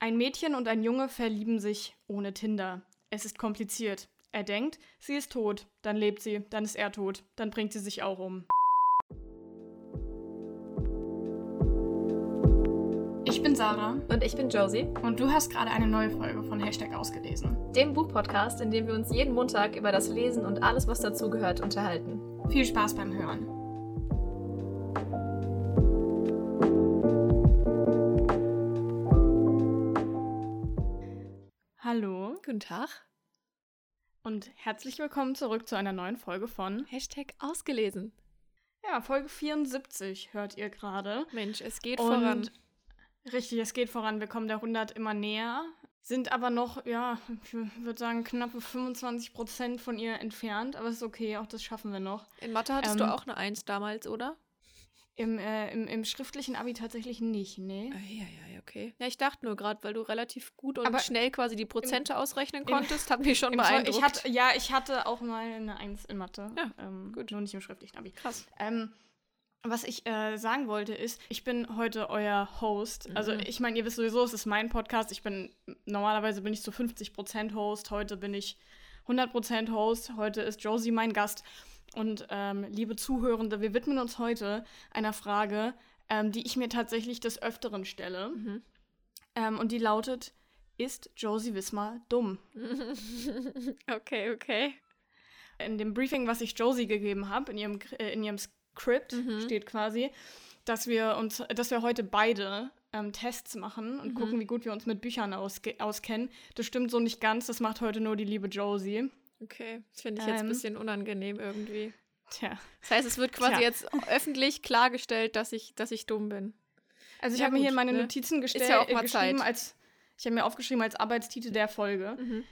Ein Mädchen und ein Junge verlieben sich ohne Tinder. Es ist kompliziert. Er denkt, sie ist tot, dann lebt sie, dann ist er tot, dann bringt sie sich auch um. Ich bin Sarah Und ich bin Josie, und du hast gerade eine neue Folge von Hashtag ausgelesen. dem Buchpodcast, in dem wir uns jeden Montag über das Lesen und alles, was dazugehört, unterhalten. Viel Spaß beim Hören. Hallo Guten Tag. und herzlich willkommen zurück zu einer neuen Folge von Hashtag ausgelesen. ja, Folge 74 hört ihr gerade. Mensch, es geht Und voran. Richtig, es geht voran. Wir kommen der 100 immer näher, sind aber noch, ja, ich würde sagen, knappe 25 Prozent von ihr entfernt. Aber es ist okay, auch das schaffen wir noch. In Mathe hattest ähm, du auch eine Eins damals, oder? Im, äh, im, im schriftlichen Abi tatsächlich nicht, nee. Ah, ja, ja, ja, okay. Ja, ich dachte nur gerade, weil du relativ gut und Aber schnell quasi die Prozente ausrechnen im- konntest, hat mich schon beeindruckt. ich hatte, ja, ich hatte auch mal eine Eins in Mathe. Ja, ähm, gut. Nur nicht im schriftlichen Abi. Krass. Ähm, was ich äh, sagen wollte ist, ich bin heute euer Host. Also Mhm. ich meine, ihr wisst sowieso, es ist mein Podcast. Ich bin, normalerweise bin ich zu 50% Host. Heute bin ich 100% Host. Heute ist Josie mein Gast. Und ähm, liebe Zuhörende, wir widmen uns heute einer Frage, ähm, die ich mir tatsächlich des Öfteren stelle. Mhm. Ähm, und die lautet, ist Josie Wismar dumm? okay, okay. in dem Briefing, was ich Josie gegeben habe, in ihrem, äh, in ihrem Skript Mhm. steht quasi, dass wir uns, dass wir heute beide ähm, Tests machen und Mhm. gucken, wie gut wir uns mit Büchern auskennen. Das stimmt so nicht ganz, das macht heute nur die liebe Josie. Okay, das finde ich jetzt ein Ähm. bisschen unangenehm irgendwie. Tja. Das heißt, es wird quasi Tja. jetzt öffentlich klargestellt, dass ich, dass ich dumm bin. Also ich Ja, habe mir hier meine ne? Notizen gestellt, ja äh, geschrieben als ich habe mir aufgeschrieben als Arbeitstitel der Folge. Mhm.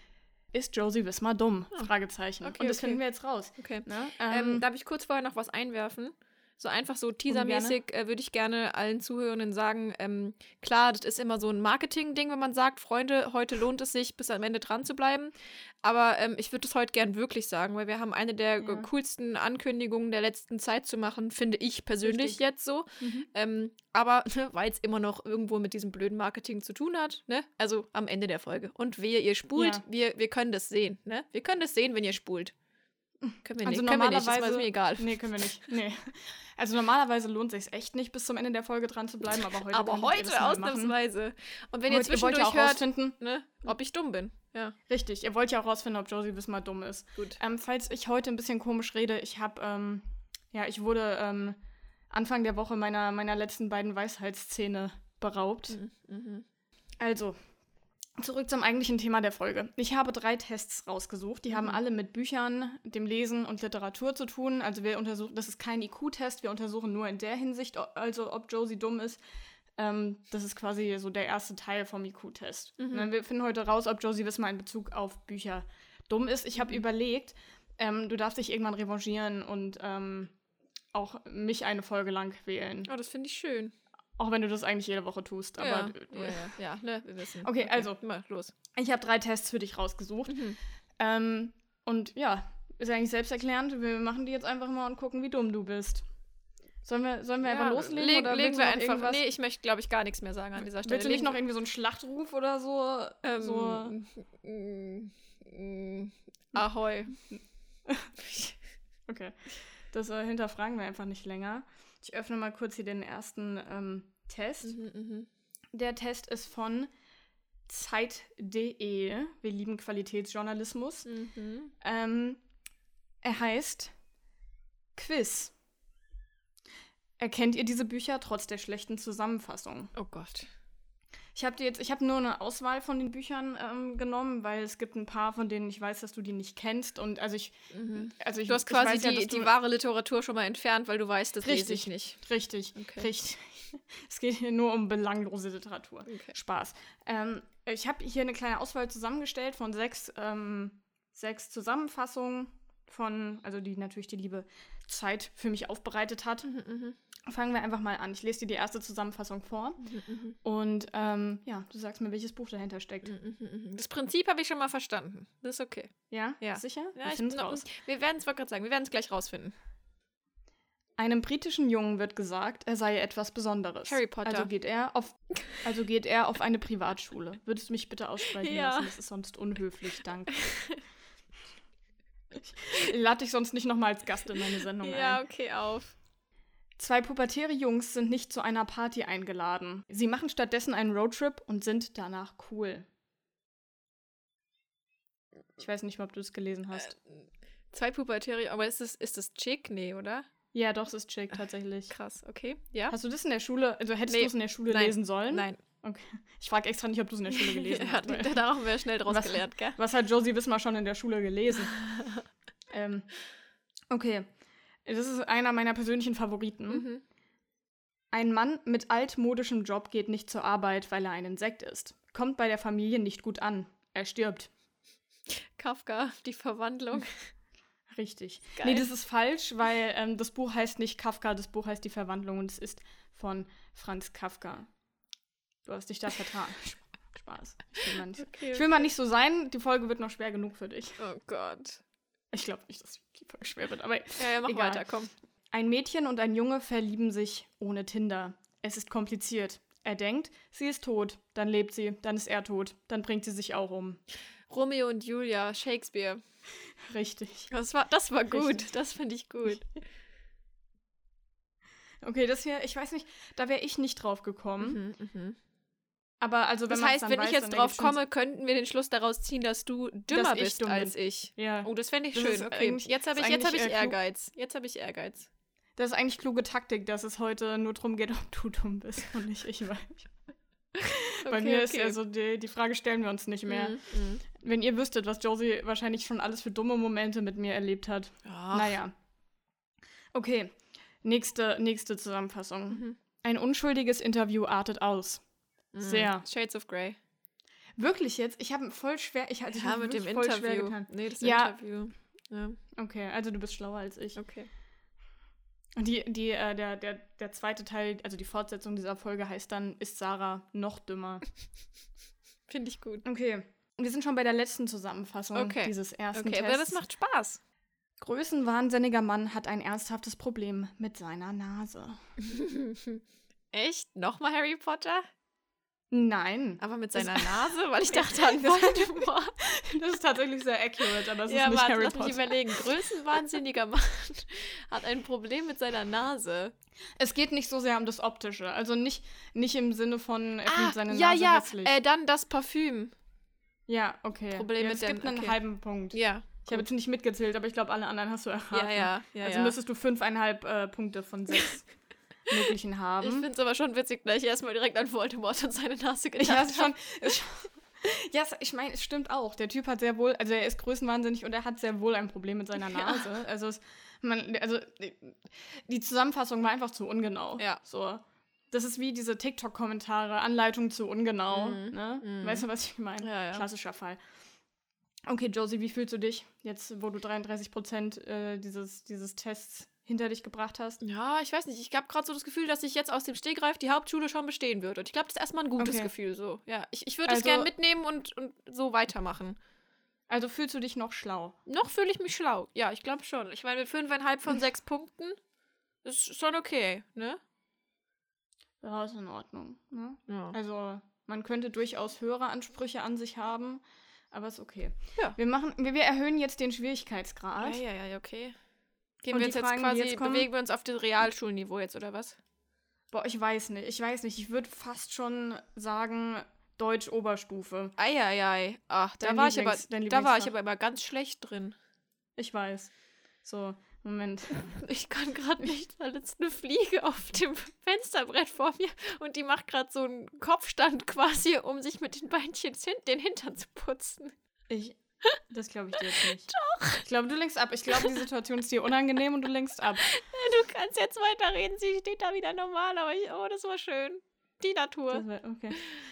Ist Josie Wismar dumm? Ah. Fragezeichen. Okay, und das okay. finden wir jetzt raus. Okay. Ne? Ähm, Ähm, darf ich kurz vorher noch was einwerfen? So einfach so teasermäßig äh, würde ich gerne allen Zuhörenden sagen, ähm, klar, das ist immer so ein Marketing-Ding, wenn man sagt, Freunde, heute lohnt es sich, bis am Ende dran zu bleiben. Aber ähm, ich würde es heute gern wirklich sagen, weil wir haben eine der Ja. coolsten Ankündigungen der letzten Zeit zu machen, finde ich persönlich Richtig. jetzt so. mhm. Ähm, aber ne, weil es immer noch irgendwo mit diesem blöden Marketing zu tun hat, ne? Also am Ende der Folge. Und wehe, ihr spult, Ja. wir, wir können das sehen, ne? Wir können das sehen, wenn ihr spult. Können wir Also nicht, können wir nicht, normalerweise- ist mir egal. Nee, können wir nicht. Nee. Also normalerweise lohnt es sich echt nicht, bis zum Ende der Folge dran zu bleiben, aber heute Aber ihr heute ausnahmsweise. Und wenn ihr zwischendurch auch hört, rausfinden, ne, ob ich dumm bin. Ja, richtig, ihr wollt ja auch rausfinden, ob Josie Wismar dumm ist. gut. Ähm, falls ich heute ein bisschen komisch rede, ich habe, ähm, ja, ich wurde ähm, Anfang der Woche meiner, meiner letzten beiden Weisheitszähne beraubt. Mhm, mhm. Also, zurück zum eigentlichen Thema der Folge. Ich habe drei Tests rausgesucht. Die haben Mhm. alle mit Büchern, dem Lesen und Literatur zu tun. Also wir untersuchen, das ist kein IQ-Test, wir untersuchen nur in der Hinsicht, also ob Josie dumm ist. Ähm, das ist quasi so der erste Teil vom IQ-Test. Mhm. Ne, Wir finden heute raus, ob Josie Wismar in Bezug auf Bücher dumm ist. Ich habe Mhm. überlegt, ähm, du darfst dich irgendwann revanchieren und ähm, auch mich eine Folge lang wählen. Oh, das finde ich schön. Auch wenn du das eigentlich jede Woche tust. Aber ja, ja, ja, ja, ne, wir wissen. Okay, also. Mal los. Ich habe drei Tests für dich rausgesucht. Mhm. Ähm, und ja, ist eigentlich selbsterklärend. Wir machen die jetzt einfach mal und gucken, wie dumm du bist. Sollen wir, sollen wir einfach Ja, loslegen? leg- oder legen wir einfach. irgendwas- Nee, ich möchte, glaube ich, gar nichts mehr sagen an dieser Stelle. Willst du nicht noch irgendwie so einen Schlachtruf oder so? ähm, so mm, mm, Ahoi. okay. Das äh, hinterfragen wir einfach nicht länger. Ich öffne mal kurz hier den ersten ähm, Test. Mhm, mhm. Der Test ist von Zeit.de. Wir lieben Qualitätsjournalismus. Mhm. Ähm, er heißt Quiz. Erkennt ihr diese Bücher trotz der schlechten Zusammenfassung? Oh Gott. Ich habe jetzt, ich habe nur eine Auswahl von den Büchern ähm, genommen, weil es gibt ein paar, von denen ich weiß, dass du die nicht kennst. Und also ich, Mhm. also ich, Du hast quasi weiß ja, die, die wahre Literatur schon mal entfernt, weil du weißt, das lese Richtig. ich nicht. Richtig, Okay. richtig. Es geht hier nur um belanglose Literatur. Okay. Spaß. Ähm, ich habe hier eine kleine Auswahl zusammengestellt von sechs, ähm, sechs Zusammenfassungen von, also die natürlich die liebe Zeit für mich aufbereitet hat. Mhm, mhm, Fangen wir einfach mal an. Ich lese dir die erste Zusammenfassung vor mhm, mhm. und ähm, ja, du sagst mir, welches Buch dahinter steckt. Mhm, mhm, mhm. Das Prinzip habe ich schon mal verstanden. Das ist okay. Ja? Ja. Sicher? Ja, wir ich finden's noch- raus. Wir werden es, wollte gerade sagen, wir werden es gleich rausfinden. Einem britischen Jungen wird gesagt, er sei etwas Besonderes. Harry Potter. Also geht er auf, also geht er auf eine Privatschule. Würdest du mich bitte aussprechen Ja. lassen? Das ist sonst unhöflich, danke. Ich lade dich sonst nicht nochmal als Gast in meine Sendung Ja, ein. okay, auf. Zwei pubertäre Jungs sind nicht zu einer Party eingeladen. Sie machen stattdessen einen Roadtrip und sind danach cool. Ich weiß nicht mal, ob du es gelesen hast. Zwei Pubertäre, aber ist das, ist das Chick? Nee, oder? ja, doch, es ist Chick tatsächlich. Krass, okay. Ja? Hast du das in der Schule, also hättest Nee, du es in der Schule nein, lesen sollen? Nein. Okay. Ich frage extra nicht, ob du es in der Schule gelesen ja, hast. weil- da haben wir schnell draus Was- gelernt, gell? Was hat Josie Wismar schon in der Schule gelesen? ähm, okay. Das ist einer meiner persönlichen Favoriten. Mhm. Ein Mann mit altmodischem Job geht nicht zur Arbeit, weil er ein Insekt ist. Kommt bei der Familie nicht gut an. Er stirbt. Kafka, die Verwandlung. Richtig. Geil. Nee, das ist falsch, weil ähm, das Buch heißt nicht Kafka, das Buch heißt Die Verwandlung und es ist von Franz Kafka. Du hast dich da vertragen. Spaß. Ich will, mal nicht, Okay, ich will mal nicht so sein, die Folge wird noch schwer genug für dich. Oh Gott. Ich glaube nicht, dass die Folge schwer wird, aber Ja, ja, mach Egal. weiter, komm. Ein Mädchen und ein Junge verlieben sich ohne Tinder. Es ist kompliziert. Er denkt, sie ist tot, dann lebt sie, dann ist er tot, dann bringt sie sich auch um. Romeo und Julia, Shakespeare. Richtig. Das war, das war gut. Richtig. Das finde ich gut. Okay, das hier, ich weiß nicht, da wäre ich nicht drauf gekommen. Mhm, mhm. Aber also, wenn Das heißt, wenn weiß, ich jetzt drauf komme, könnten wir den Schluss daraus ziehen, dass du dümmer ich bist als bin. ich. Ja. Oh, das fände ich Das schön. ist Okay, jetzt habe ist ich, jetzt hab ich. Ehrgeiz. Jetzt habe ich Ehrgeiz. Das ist eigentlich kluge Taktik, dass es heute nur darum geht, ob du dumm bist und nicht ich. Weil bei Okay, mir ist okay. ja so, die, die Frage stellen wir uns nicht mehr. Mhm, mhm. Wenn ihr wüsstet, was Josie wahrscheinlich schon alles für dumme Momente mit mir erlebt hat. Ach, Naja. Okay, nächste, nächste Zusammenfassung. Mhm. Ein unschuldiges Interview artet aus. Mhm. Sehr. Shades of Grey. Wirklich jetzt? Ich habe voll schwer. Ich hatte Ja, mit dem voll schwer Interview. getan. Nee, das Ja. Interview. Ja, Okay, also du bist schlauer als ich. okay. Und die, die, äh, der, der, der zweite Teil, also die Fortsetzung dieser Folge heißt dann, ist Sarah noch dümmer? Finde ich gut. Okay. Wir sind schon bei der letzten Zusammenfassung Okay. dieses ersten Okay, Tests. aber das macht Spaß. Größenwahnsinniger Mann hat ein ernsthaftes Problem mit seiner Nase. Echt? Nochmal Harry Potter? Nein. Aber mit Das- seiner Nase? Weil ich dachte an Voldemort. Das ist tatsächlich sehr accurate, aber es ja, ist nicht warte, Harry lass mich Potter. überlegen. Größenwahnsinniger Mann hat ein Problem mit seiner Nase. Es geht nicht so sehr um das Optische. Also nicht, nicht im Sinne von, er findet seine Ah, ja, Nase ja. hässlich. Äh, dann das Parfüm. ja, okay. Problem ja, mit es dem- gibt einen okay. halben Punkt. Ja. Ich habe jetzt nicht mitgezählt, aber ich glaube, alle anderen hast du erraten. Ja, ja, ja. also ja. müsstest du fünfeinhalb äh, Punkte von sechs möglichen ich haben. finde es aber schon witzig, dass ich erstmal direkt an Voldemort und seine Nase gedacht Ja, schon. Ist schon ja, es- ich meine, es stimmt auch. Der Typ hat sehr wohl, also er ist größenwahnsinnig und er hat sehr wohl ein Problem mit seiner Ja. Nase. Also, es, man, also die Zusammenfassung war einfach zu ungenau. Ja. So. Das ist wie diese TikTok-Kommentare, Anleitung zu ungenau. Mhm. Ne? Mhm. Weißt du, was ich meine? Ja, ja. Klassischer Fall. Okay, Josie, wie fühlst du dich jetzt, wo du 33 Prozent äh, dieses, dieses Tests hinter dich gebracht hast? Ja, ich weiß nicht. Ich habe gerade so das Gefühl, dass ich jetzt aus dem Stegreif die Hauptschule schon bestehen würde. Und ich glaube, das ist erstmal ein gutes Okay. Gefühl. So. Ja, ich, ich würde es Also- gerne mitnehmen und, und so weitermachen. Also fühlst du dich noch schlau? Noch fühle ich mich schlau. Ja, ich glaube schon. Ich meine, mit fünfeinhalb von sechs Punkten ist schon okay, ne? Ja, ist in Ordnung. Ne? Ja. Also man könnte durchaus höhere Ansprüche an sich haben, aber ist okay. Ja. Wir machen, wir, wir erhöhen jetzt den Schwierigkeitsgrad. Ja, ja, ja, okay. Gehen wir jetzt Fragen, die quasi, jetzt kommen? bewegen wir uns auf das Realschulniveau jetzt, oder was? Boah, ich weiß nicht, ich weiß nicht. Ich würde fast schon sagen Deutsch Oberstufe. Eieiei. Ach, da Dein war ich aber, da war ich aber immer ganz schlecht drin. Ich weiß. So, Moment. Ich kann gerade nicht, weil jetzt eine Fliege auf dem Fensterbrett vor mir und die macht gerade so einen Kopfstand quasi, um sich mit den Beinchen den Hintern zu putzen. Ich das glaube ich dir jetzt nicht. Doch. Ich glaube, du lenkst ab. Ich glaube, die Situation ist dir unangenehm und du lenkst ab. Du kannst jetzt weiterreden, sie steht da wieder normal, aber ich, oh, das war schön. Die Natur. Wär, okay.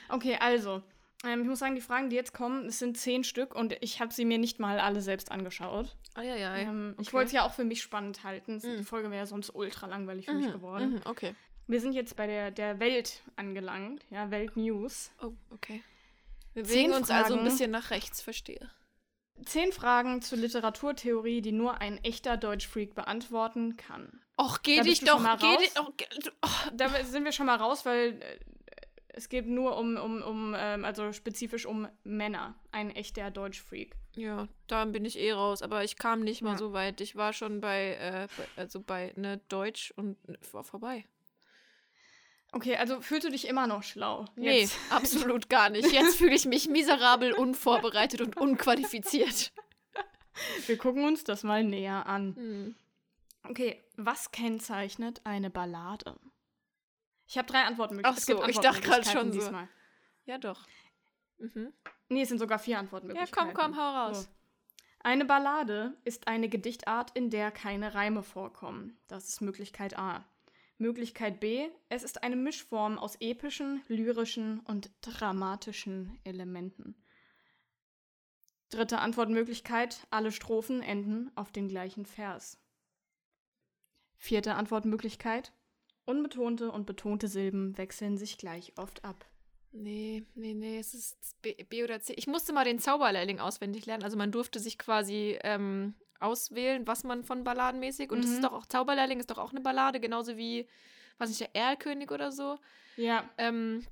Okay, also. Ähm, ich muss sagen, die Fragen, die jetzt kommen, es sind zehn Stück und ich habe sie mir nicht mal alle selbst angeschaut. Eieiei. Ähm, Ich okay. wollte es ja auch für mich spannend halten. Die Mhm. Folge wäre ja sonst ultra langweilig für mich Mhm, geworden. mhm, okay. Wir sind jetzt bei der, der Welt angelangt, ja, Weltnews. Oh, okay. Wir bewegen uns also ein Fragen. bisschen nach rechts, verstehe. Zehn Fragen zur Literaturtheorie, die nur ein echter Deutschfreak beantworten kann. Och, geh Da dich doch. Geh raus? dich, oh, du, oh. Da sind wir schon mal raus, weil äh, es geht nur um, um, um ähm, also spezifisch um Männer. Ein echter Deutschfreak. Ja, da bin ich eh raus, aber ich kam nicht mal Ja. so weit. Ich war schon bei, äh, also bei ne Deutsch und war vorbei. Okay, also fühlst du dich immer noch schlau? Nee, Jetzt. absolut gar nicht. Jetzt fühle ich mich miserabel, unvorbereitet und unqualifiziert. Wir gucken uns das mal näher an. Hm. Okay, was kennzeichnet eine Ballade? Ich habe drei Antworten. Ach Es gibt so, ich dachte Antwortmöglichkeiten schon so. diesmal. Ja, doch. Mhm. Nee, es sind sogar vier Ja, Antwortmöglichkeiten. komm, komm, hau raus. So. Eine Ballade ist eine Gedichtart, in der keine Reime vorkommen. Das ist Möglichkeit A. Möglichkeit B. Es ist eine Mischform aus epischen, lyrischen und dramatischen Elementen. Dritte Antwortmöglichkeit. Alle Strophen enden auf den gleichen Vers. Vierte Antwortmöglichkeit. Unbetonte und betonte Silben wechseln sich gleich oft ab. Nee, nee, nee, es ist B, B oder C. Ich musste mal den Zauberlehrling auswendig lernen. Also man durfte sich quasi ähm, auswählen, was man von Balladenmäßig. Und das Mhm. ist doch auch, Zauberlehrling ist doch auch eine Ballade, genauso wie, was nicht, der Erlkönig oder so. Ja, Ähm,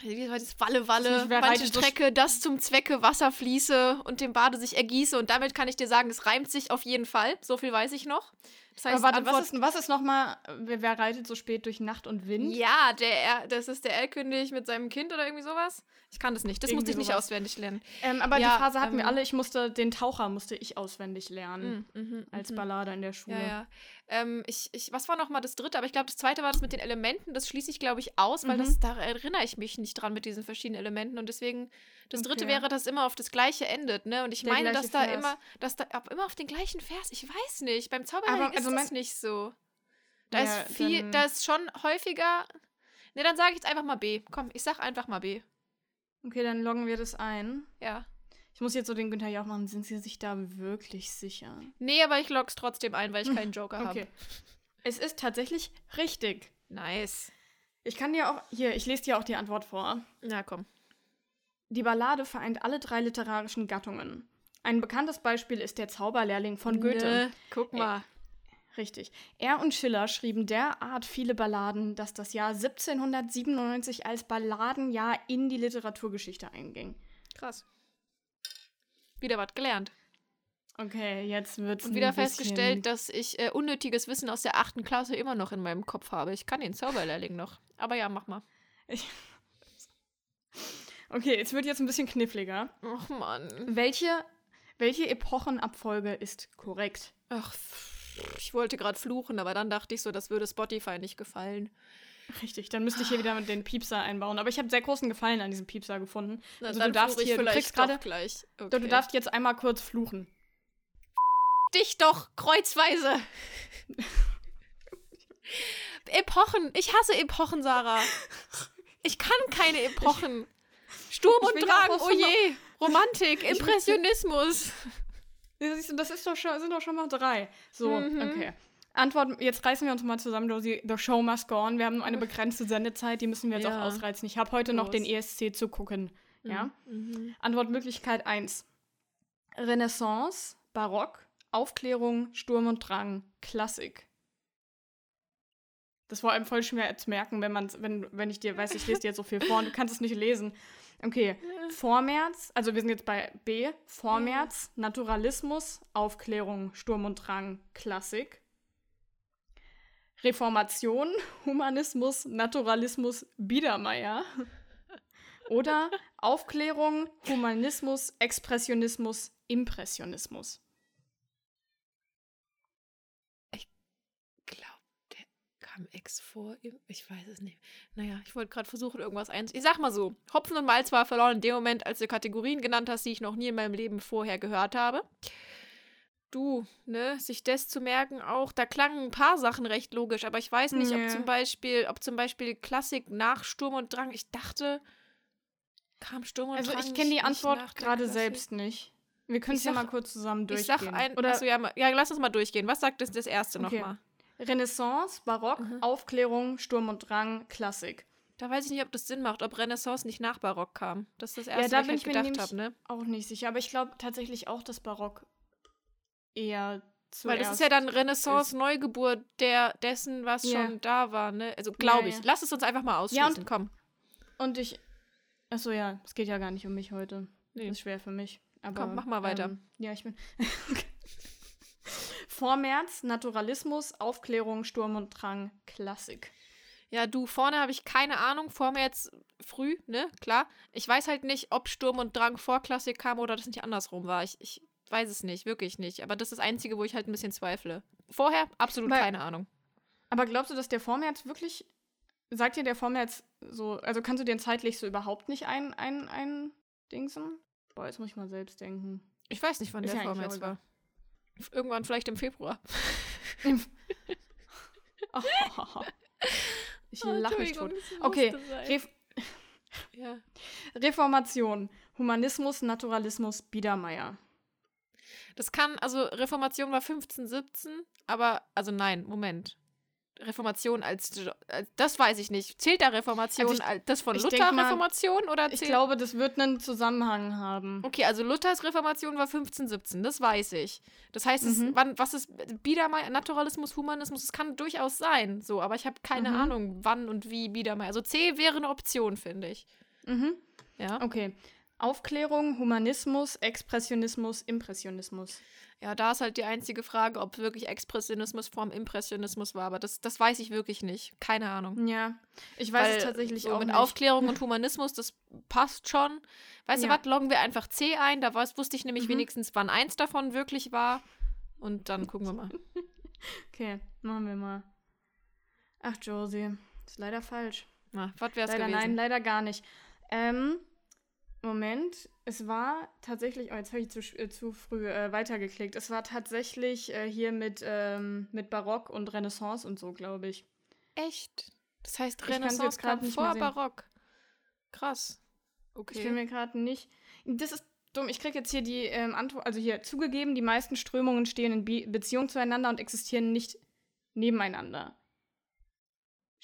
wie war das Walle, Walle, manche so Strecke, das zum Zwecke Wasser fließe und dem Bade sich ergieße. Und damit kann ich dir sagen, es reimt sich auf jeden Fall. So viel weiß ich noch. Das heißt, aber warte, Antwort- was ist, was ist nochmal, wer, reitet so spät durch Nacht und Wind? Ja, der, Er- das ist der Erlkönig mit seinem Kind oder irgendwie sowas. Ich kann das nicht. Das musste Irgendwie ich nicht sowas. auswendig lernen. Ähm, aber Ja, die Phase hatten wir ähm, alle. Ich musste, den Taucher musste ich auswendig lernen. Mhm, mhm, Als. Ballade in der Schule. Ja, ja. Ähm, ich, ich, was war noch mal das dritte? Aber ich glaube, das zweite war das mit den Elementen. Das schließe ich, glaube ich, aus, weil Mhm. das, da erinnere ich mich nicht dran mit diesen verschiedenen Elementen. Und deswegen, das dritte Okay. wäre, dass immer auf das Gleiche endet. Ne? Und ich Der meine, dass da Vers. immer, dass da ab- immer auf den gleichen Vers, ich weiß nicht. Beim Zauberlehrling also ist das mein- nicht so. Da Ja, ist viel, da ist schon häufiger. Ne, dann sage ich jetzt einfach mal B. Komm, ich sag einfach mal B. Okay, dann loggen wir das ein. Ja. Ich muss jetzt so den Günther Jauch machen. Sind Sie sich da wirklich sicher? Nee, aber ich log's trotzdem ein, weil ich keinen Joker habe. Okay. Es ist tatsächlich richtig. Nice. Ich kann dir auch, hier, ich lese dir auch die Antwort vor. Na komm. Die Ballade vereint alle drei literarischen Gattungen. Ein bekanntes Beispiel ist der Zauberlehrling von Goethe. Ne, guck mal. Richtig. Er und Schiller schrieben derart viele Balladen, dass das Jahr 1797 als Balladenjahr in die Literaturgeschichte einging. Krass. Wieder was gelernt. Okay, jetzt wird Und wieder festgestellt, dass ich äh, unnötiges Wissen aus der achten Klasse immer noch in meinem Kopf habe. Ich kann den Zauberlehrling noch. Aber ja, mach mal. Okay, es wird jetzt ein bisschen kniffliger. Ach Mann. Welche, welche Epochenabfolge ist korrekt? Ach, ich wollte gerade fluchen, aber dann dachte ich so, das würde Spotify nicht gefallen. Richtig, dann müsste ich hier wieder den Piepser einbauen. Aber ich habe sehr großen Gefallen an diesem Piepser gefunden. Na, Also dann du darfst hier, du vielleicht kriegst gerade, gleich. Okay. du, du darfst jetzt einmal kurz fluchen. dich doch kreuzweise. Epochen. Ich hasse Epochen, Sarah. Ich kann keine Epochen. Sturm und Drang, oh je. Romantik, Impressionismus. Das ist doch schon, sind doch schon mal drei. So, Mhm. okay. Antwort, jetzt reißen wir uns mal zusammen, Josie. The show must go on. Wir haben eine begrenzte Sendezeit, die müssen wir jetzt Ja. auch ausreizen. Ich habe heute noch Los. den ESC zu gucken. Ja? Mhm. Antwortmöglichkeit 1. Renaissance, Barock, Aufklärung, Sturm und Drang, Klassik. Das war einem voll schwer zu merken, wenn man wenn, wenn ich dir weiß, ich lese dir jetzt so viel vor und du kannst es nicht lesen. Okay, Vormärz, also wir sind jetzt bei B, Vormärz, Naturalismus, Aufklärung, Sturm und Drang, Klassik. Reformation, Humanismus, Naturalismus, Biedermeier. Oder Aufklärung, Humanismus, Expressionismus, Impressionismus. glaube, der kam Ex vor. Ich weiß es nicht. Naja, ich wollte gerade versuchen, irgendwas eins. Ich sag mal so: Hopfen und Malz war verloren in dem Moment, als du Kategorien genannt hast, die ich noch nie in meinem Leben vorher gehört habe. Du, ne, sich das zu merken auch, da klangen ein paar Sachen recht logisch, aber ich weiß nicht, Ja. ob zum Beispiel, ob zum Beispiel Klassik nach Sturm und Drang, ich dachte, kam Sturm und Also Drang. ich kenne die Antwort gerade selbst nicht. Wir können Ich es ja mal kurz zusammen Ich durchgehen. sag ein, Oder achso, ja, ja, lass uns mal durchgehen. Was sagt das, das erste Okay. nochmal? Renaissance, Barock, Mhm. Aufklärung, Sturm und Drang, Klassik. Da weiß ich nicht, ob das Sinn macht, ob Renaissance nicht nach Barock kam. Das ist das erste, Ja, da was ich halt gedacht habe, ne? auch nicht sicher, aber ich glaube tatsächlich auch, dass Barock eher zuerst Weil das ist ja dann Renaissance-Neugeburt der, dessen, was Ja. schon da war, ne? Also glaube ich. ja. Lass es uns einfach mal ausschließen. und- Komm. Und ich. Achso, ja, es geht ja gar nicht um mich heute. Nee. Ist schwer für mich. Aber, Komm, mach mal weiter. Ähm, ja, ich bin. okay. Vormärz, Naturalismus, Aufklärung, Sturm und Drang, Klassik. Ja, du, vorne habe ich keine Ahnung. Vor mir jetzt früh, ne? Klar. Ich weiß halt nicht, ob Sturm und Drang vor Klassik kam oder das nicht andersrum war. Ich, ich weiß es nicht, wirklich nicht. Aber das ist das Einzige, wo ich halt ein bisschen zweifle. Vorher absolut Weil- keine Ahnung. Aber glaubst du, dass der Vormärz wirklich. Sagt dir der Vormärz so. Also kannst du den zeitlich so überhaupt nicht ein, ein, ein Dingsen? Boah, jetzt muss ich mal selbst denken. Ich weiß nicht, wann Ist der ja Vormärz war. Irgendwann vielleicht im Februar. ich Oh, lache mich tot. Okay. Ref Ja. Reformation, Humanismus, Naturalismus, Biedermeier. Das kann, also Reformation war 15, 17, aber, also nein, Moment. Reformation als, das weiß ich nicht. Zählt da Reformation Also ich- als das von ich Luther mal, Reformation oder Ich zählt glaube, das wird einen Zusammenhang haben. Okay, also Luthers Reformation war 15, 17, das weiß ich. Das heißt, es, Mhm. wann, was ist Biedermeier, Naturalismus, Humanismus, das kann durchaus sein, so, aber ich habe keine Mhm. Ahnung, wann und wie Biedermeier. Also C wäre eine Option, finde ich. Mhm. Ja. Okay. Aufklärung, Humanismus, Expressionismus, Impressionismus. Ja, da ist halt die einzige Frage, ob wirklich Expressionismus vorm Impressionismus war, aber das, das weiß ich wirklich nicht. Keine Ahnung. Ja, ich weiß Weil es tatsächlich so auch mit nicht. Aufklärung und Humanismus, das passt schon. Weißt Ja. du was, loggen wir einfach C ein, da weiß- wusste ich nämlich Mhm. wenigstens, wann eins davon wirklich war. Und dann gucken wir mal. Okay, machen wir mal. Ach, Josie, ist leider falsch. Na, was wär's Leider gewesen? nein, leider gar nicht. Ähm, Moment, es war tatsächlich, oh, jetzt habe ich zu, äh, zu früh äh, weitergeklickt. Es war tatsächlich äh, hier mit, ähm, mit Barock und Renaissance und so, glaube ich. Echt? Das heißt, Renaissance kam vor. Barock. Krass. Okay. Ich bin mir gerade nicht. Das ist dumm. Ich kriege jetzt hier die ähm, Antwort, also hier zugegeben, die meisten Strömungen stehen in Be Beziehung zueinander und existieren nicht nebeneinander.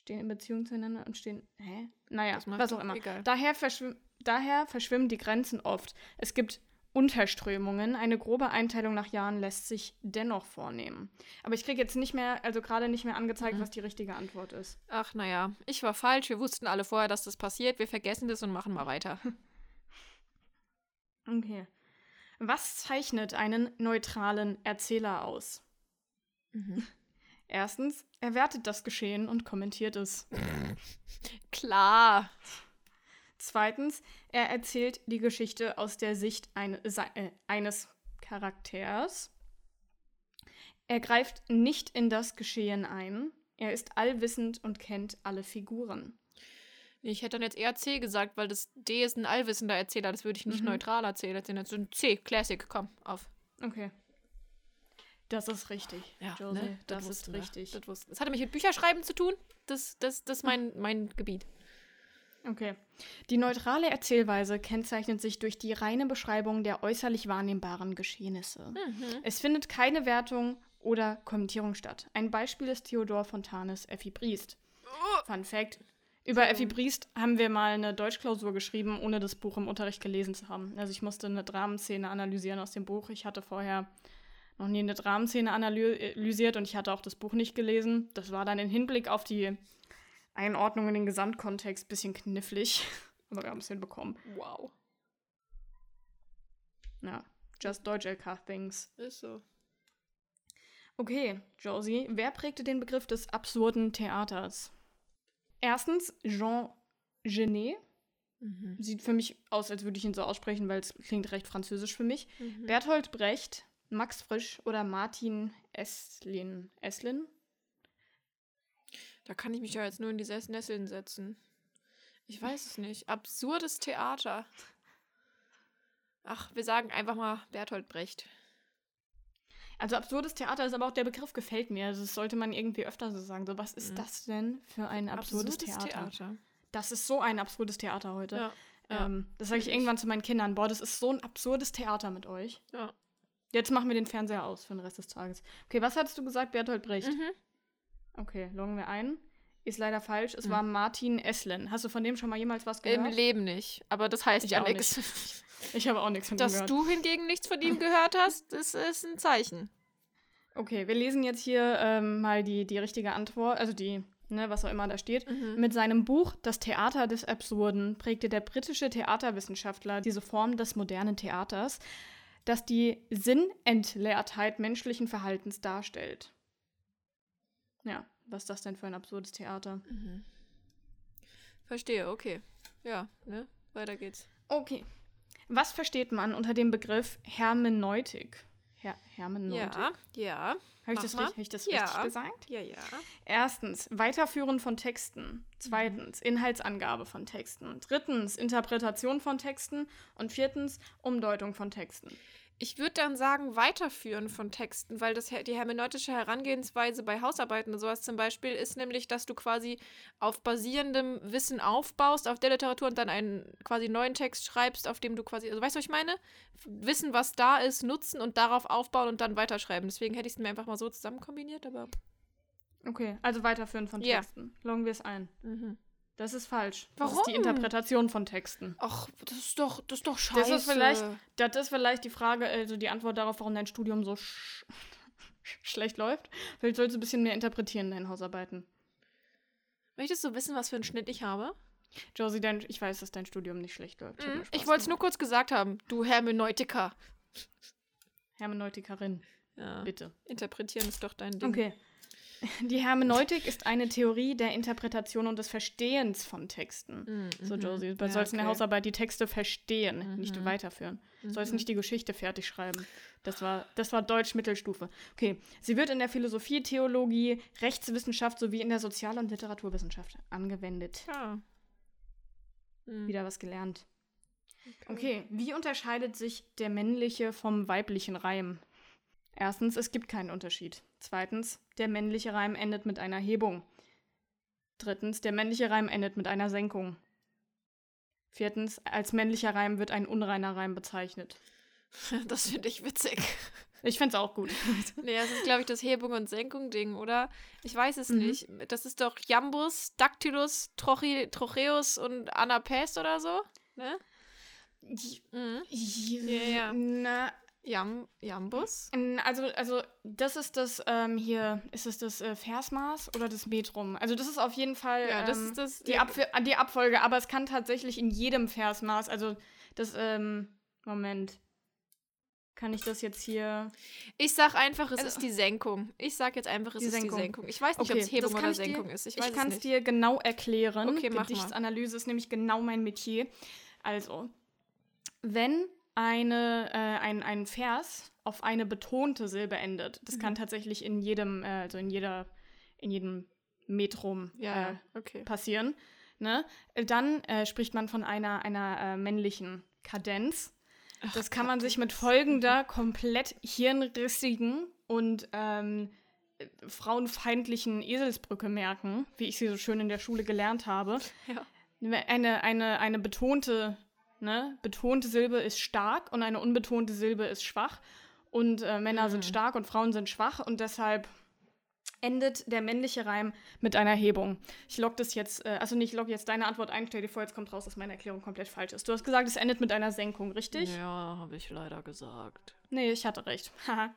Stehen in Beziehung zueinander und stehen. Hä? Naja, was auch immer. egal. Daher, verschwimm daher verschwimmen die Grenzen oft. Es gibt Unterströmungen. Eine grobe Einteilung nach Jahren lässt sich dennoch vornehmen. Aber ich kriege jetzt nicht mehr, also gerade nicht mehr angezeigt, Mhm. was die richtige Antwort ist. Ach, naja. Ich war falsch. Wir wussten alle vorher, dass das passiert. Wir vergessen das und machen mal weiter. Okay. Was zeichnet einen neutralen Erzähler aus? Mhm. Erstens, er wertet das Geschehen und kommentiert es. Klar. Zweitens, er erzählt die Geschichte aus der Sicht ein, se- äh, eines Charakters. Er greift nicht in das Geschehen ein. Er ist allwissend und kennt alle Figuren. Ich hätte dann jetzt eher C gesagt, weil das D ist ein allwissender Erzähler. Das würde ich nicht Mhm. neutral erzählen. erzählen. Das ist ein C, Classic. Komm, auf. Okay. Das ist richtig, Josie. ne? Das, ist wussten wir. richtig. Das, wussten- das hatte mich mit Bücherschreiben zu tun. Das, das, das ist mein, mein Gebiet. Okay. Die neutrale Erzählweise kennzeichnet sich durch die reine Beschreibung der äußerlich wahrnehmbaren Geschehnisse. Mhm. Es findet keine Wertung oder Kommentierung statt. Ein Beispiel ist Theodor Fontanes Effi Briest. Fun Fact. Über Effi Briest haben wir mal eine Deutschklausur geschrieben, ohne das Buch im Unterricht gelesen zu haben. Also ich musste eine Dramenszene analysieren aus dem Buch. Ich hatte vorher noch nie eine Dramenszene analysiert und ich hatte auch das Buch nicht gelesen. Das war dann im Hinblick auf die Einordnung in den Gesamtkontext ein bisschen knifflig. Aber wir haben es hinbekommen. Wow. Ja, just Deutsch LK Things. Ist so. Okay, Josie, wer prägte den Begriff des absurden Theaters? Erstens Jean Genet. Mhm. Sieht für mich aus, als würde ich ihn so aussprechen, weil es klingt recht französisch für mich. Mhm. Berthold Brecht, Max Frisch oder Martin Esslin. Esslin? Da kann ich mich ja jetzt nur in die Ses- Nesseln setzen. Ich weiß es nicht. Absurdes Theater. Ach, wir sagen einfach mal Bertolt Brecht. Also absurdes Theater ist aber auch der Begriff gefällt mir. Also das sollte man irgendwie öfter so sagen. So, was ist Mhm. das denn für ein absurdes, Theater? Das ist so ein absurdes Theater heute. Ja. ja. Ähm, das sage ich irgendwann zu meinen Kindern. Boah, das ist so ein absurdes Theater mit euch. ja. Jetzt machen wir den Fernseher aus für den Rest des Tages. Okay, was hattest du gesagt, Bertolt Brecht? Mhm. Okay, loggen wir ein. Ist leider falsch. Es Mhm. war Martin Esslin. Hast du von dem schon mal jemals was Im gehört? Leben nicht. Aber das heißt Ich ja nichts. Ich habe auch nichts von ihm Dass gehört. du hingegen nichts von ihm gehört hast, das ist ein Zeichen. Okay, wir lesen jetzt hier ähm, mal die, die richtige Antwort, also die, ne, was auch immer da steht. Mhm. Mit seinem Buch Das Theater des Absurden prägte der britische Theaterwissenschaftler diese Form des modernen Theaters, das die Sinnentleertheit menschlichen Verhaltens darstellt. Ja, was ist das denn für ein absurdes Theater? Mhm. Verstehe, okay. Ja, ne? Weiter geht's. Okay. Was versteht man unter dem Begriff Hermeneutik? Her Hermeneutik? Ja, ja. Habe ich, das, hab ich das Ja. richtig gesagt? Ja, ja. Erstens, Weiterführen von Texten. Zweitens, Inhaltsangabe von Texten. Drittens, Interpretation von Texten. Und viertens, Umdeutung von Texten. Ich würde dann sagen, weiterführen von Texten, weil das die hermeneutische Herangehensweise bei Hausarbeiten und sowas zum Beispiel ist nämlich, dass du quasi auf basierendem Wissen aufbaust, auf der Literatur und dann einen quasi neuen Text schreibst, auf dem du quasi, also weißt du, was ich meine? Wissen, was da ist, nutzen und darauf aufbauen und dann weiterschreiben. Deswegen hätte ich es mir einfach mal so zusammen kombiniert, aber. Okay, also Weiterführen von. Texten. Loggen wir es ein. Mhm. Das ist falsch. Das ist die Warum? Interpretation von Texten. Ach, das ist doch, das ist doch scheiße. Das ist vielleicht, das ist vielleicht die Frage, also die Antwort darauf, warum dein Studium so sch schlecht läuft. Vielleicht sollst du ein bisschen mehr interpretieren in deinen Hausarbeiten. Möchtest du wissen, was für einen Schnitt ich habe? Josie, dein, ich weiß, dass dein Studium nicht schlecht läuft. Spaß Ich wollte es nur kurz gesagt haben, du Hermeneutiker. Hermeneutikerin, Ja. bitte. Interpretieren ist doch dein Ding. Okay. Die Hermeneutik ist eine Theorie der Interpretation und des Verstehens von Texten. Mhm, So, mhm. Josie, du Ja, sollst in der okay. Hausarbeit die Texte verstehen, nicht Mhm. weiterführen. Du sollst Mhm. nicht die Geschichte fertig schreiben. Das war, das war Deutsch Mittelstufe. Okay. Sie wird in der Philosophie, Theologie, Rechtswissenschaft sowie in der Sozial- und Literaturwissenschaft angewendet. Ja. Wieder was gelernt. Okay, wie unterscheidet sich der männliche vom weiblichen Reim? Erstens, es gibt keinen Unterschied. Zweitens, der männliche Reim endet mit einer Hebung. Drittens, der männliche Reim endet mit einer Senkung. Viertens, als männlicher Reim wird ein unreiner Reim bezeichnet. Das finde ich witzig. Ich find's auch gut. nee, das ist, glaube ich, das Hebung- und Senkung-Ding, oder? Ich weiß es Mhm. nicht. Das ist doch Jambus, Dactylus, Trochi, Trocheus und Anapest oder so, ne? Mhm. Ja, ja. Na, Jam Jambus? n- also, also, das ist das, ähm, hier, ist es das äh, Versmaß oder das Metrum? Also, das ist auf jeden Fall Ja, das ähm, ist das. die, ja, Abf die Abfolge, aber es kann tatsächlich in jedem Versmaß, also, das, ähm, Moment. Kann ich das jetzt hier. ich sag einfach, es Also- ist die Senkung. Ich sag jetzt einfach, es Die ist Senkung. die Senkung. Ich weiß nicht, Okay, ob es Hebung oder ich dir- Senkung ist. Ich Ich kann es dir genau erklären. Okay. Gedichtsanalyse ist nämlich genau mein Metier. Also, wenn eine, äh, ein, ein Vers auf eine betonte Silbe endet, das Mhm. kann tatsächlich in jedem, äh, also in jeder, in jedem Metrum Ja, äh, okay. passieren, ne? Dann äh, spricht man von einer, einer äh, männlichen Kadenz. Das kann man sich mit folgender komplett hirnrissigen und ähm, äh, frauenfeindlichen Eselsbrücke merken, wie ich sie so schön in der Schule gelernt habe. Ja. Eine, eine, eine betonte, ne, betonte Silbe ist stark und eine unbetonte Silbe ist schwach. Und äh, Männer Mhm. sind stark und Frauen sind schwach und deshalb endet der männliche Reim mit einer Hebung. Ich log das jetzt, äh, also nicht log jetzt deine Antwort ein, stell dir vor, jetzt kommt raus, dass meine Erklärung komplett falsch ist. Du hast gesagt, es endet mit einer Senkung, richtig? Ja, habe ich leider gesagt. Nee, ich hatte recht. Haha.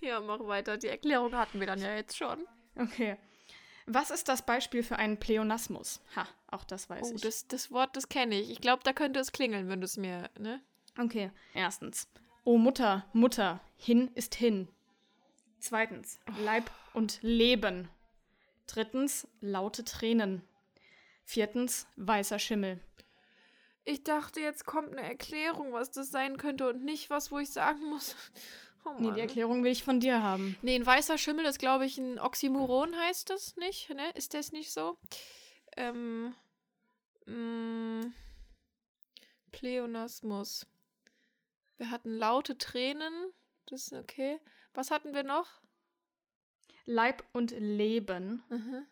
Ja, mach weiter. Die Erklärung hatten wir dann ja jetzt schon. okay. Was ist das Beispiel für einen Pleonasmus? Ha, auch das weiß Oh, ich. das, das Wort, das kenne ich. Ich glaube, da könnte es klingeln, wenn du es mir, ne? Okay, erstens. O Mutter, Mutter, hin ist hin. Zweitens, Leib und Leben. Drittens, laute Tränen. Viertens, weißer Schimmel. Ich dachte, jetzt kommt eine Erklärung, was das sein könnte und nicht was, wo ich sagen muss. Oh Nee, die Erklärung will ich von dir haben. Nee, ein weißer Schimmel ist, glaube ich, ein Oxymoron, heißt das nicht? Ne? Ist das nicht so? Ähm. Mh, Pleonasmus. Wir hatten laute Tränen. Das ist okay. Was hatten wir noch? Leib und Leben. Mhm.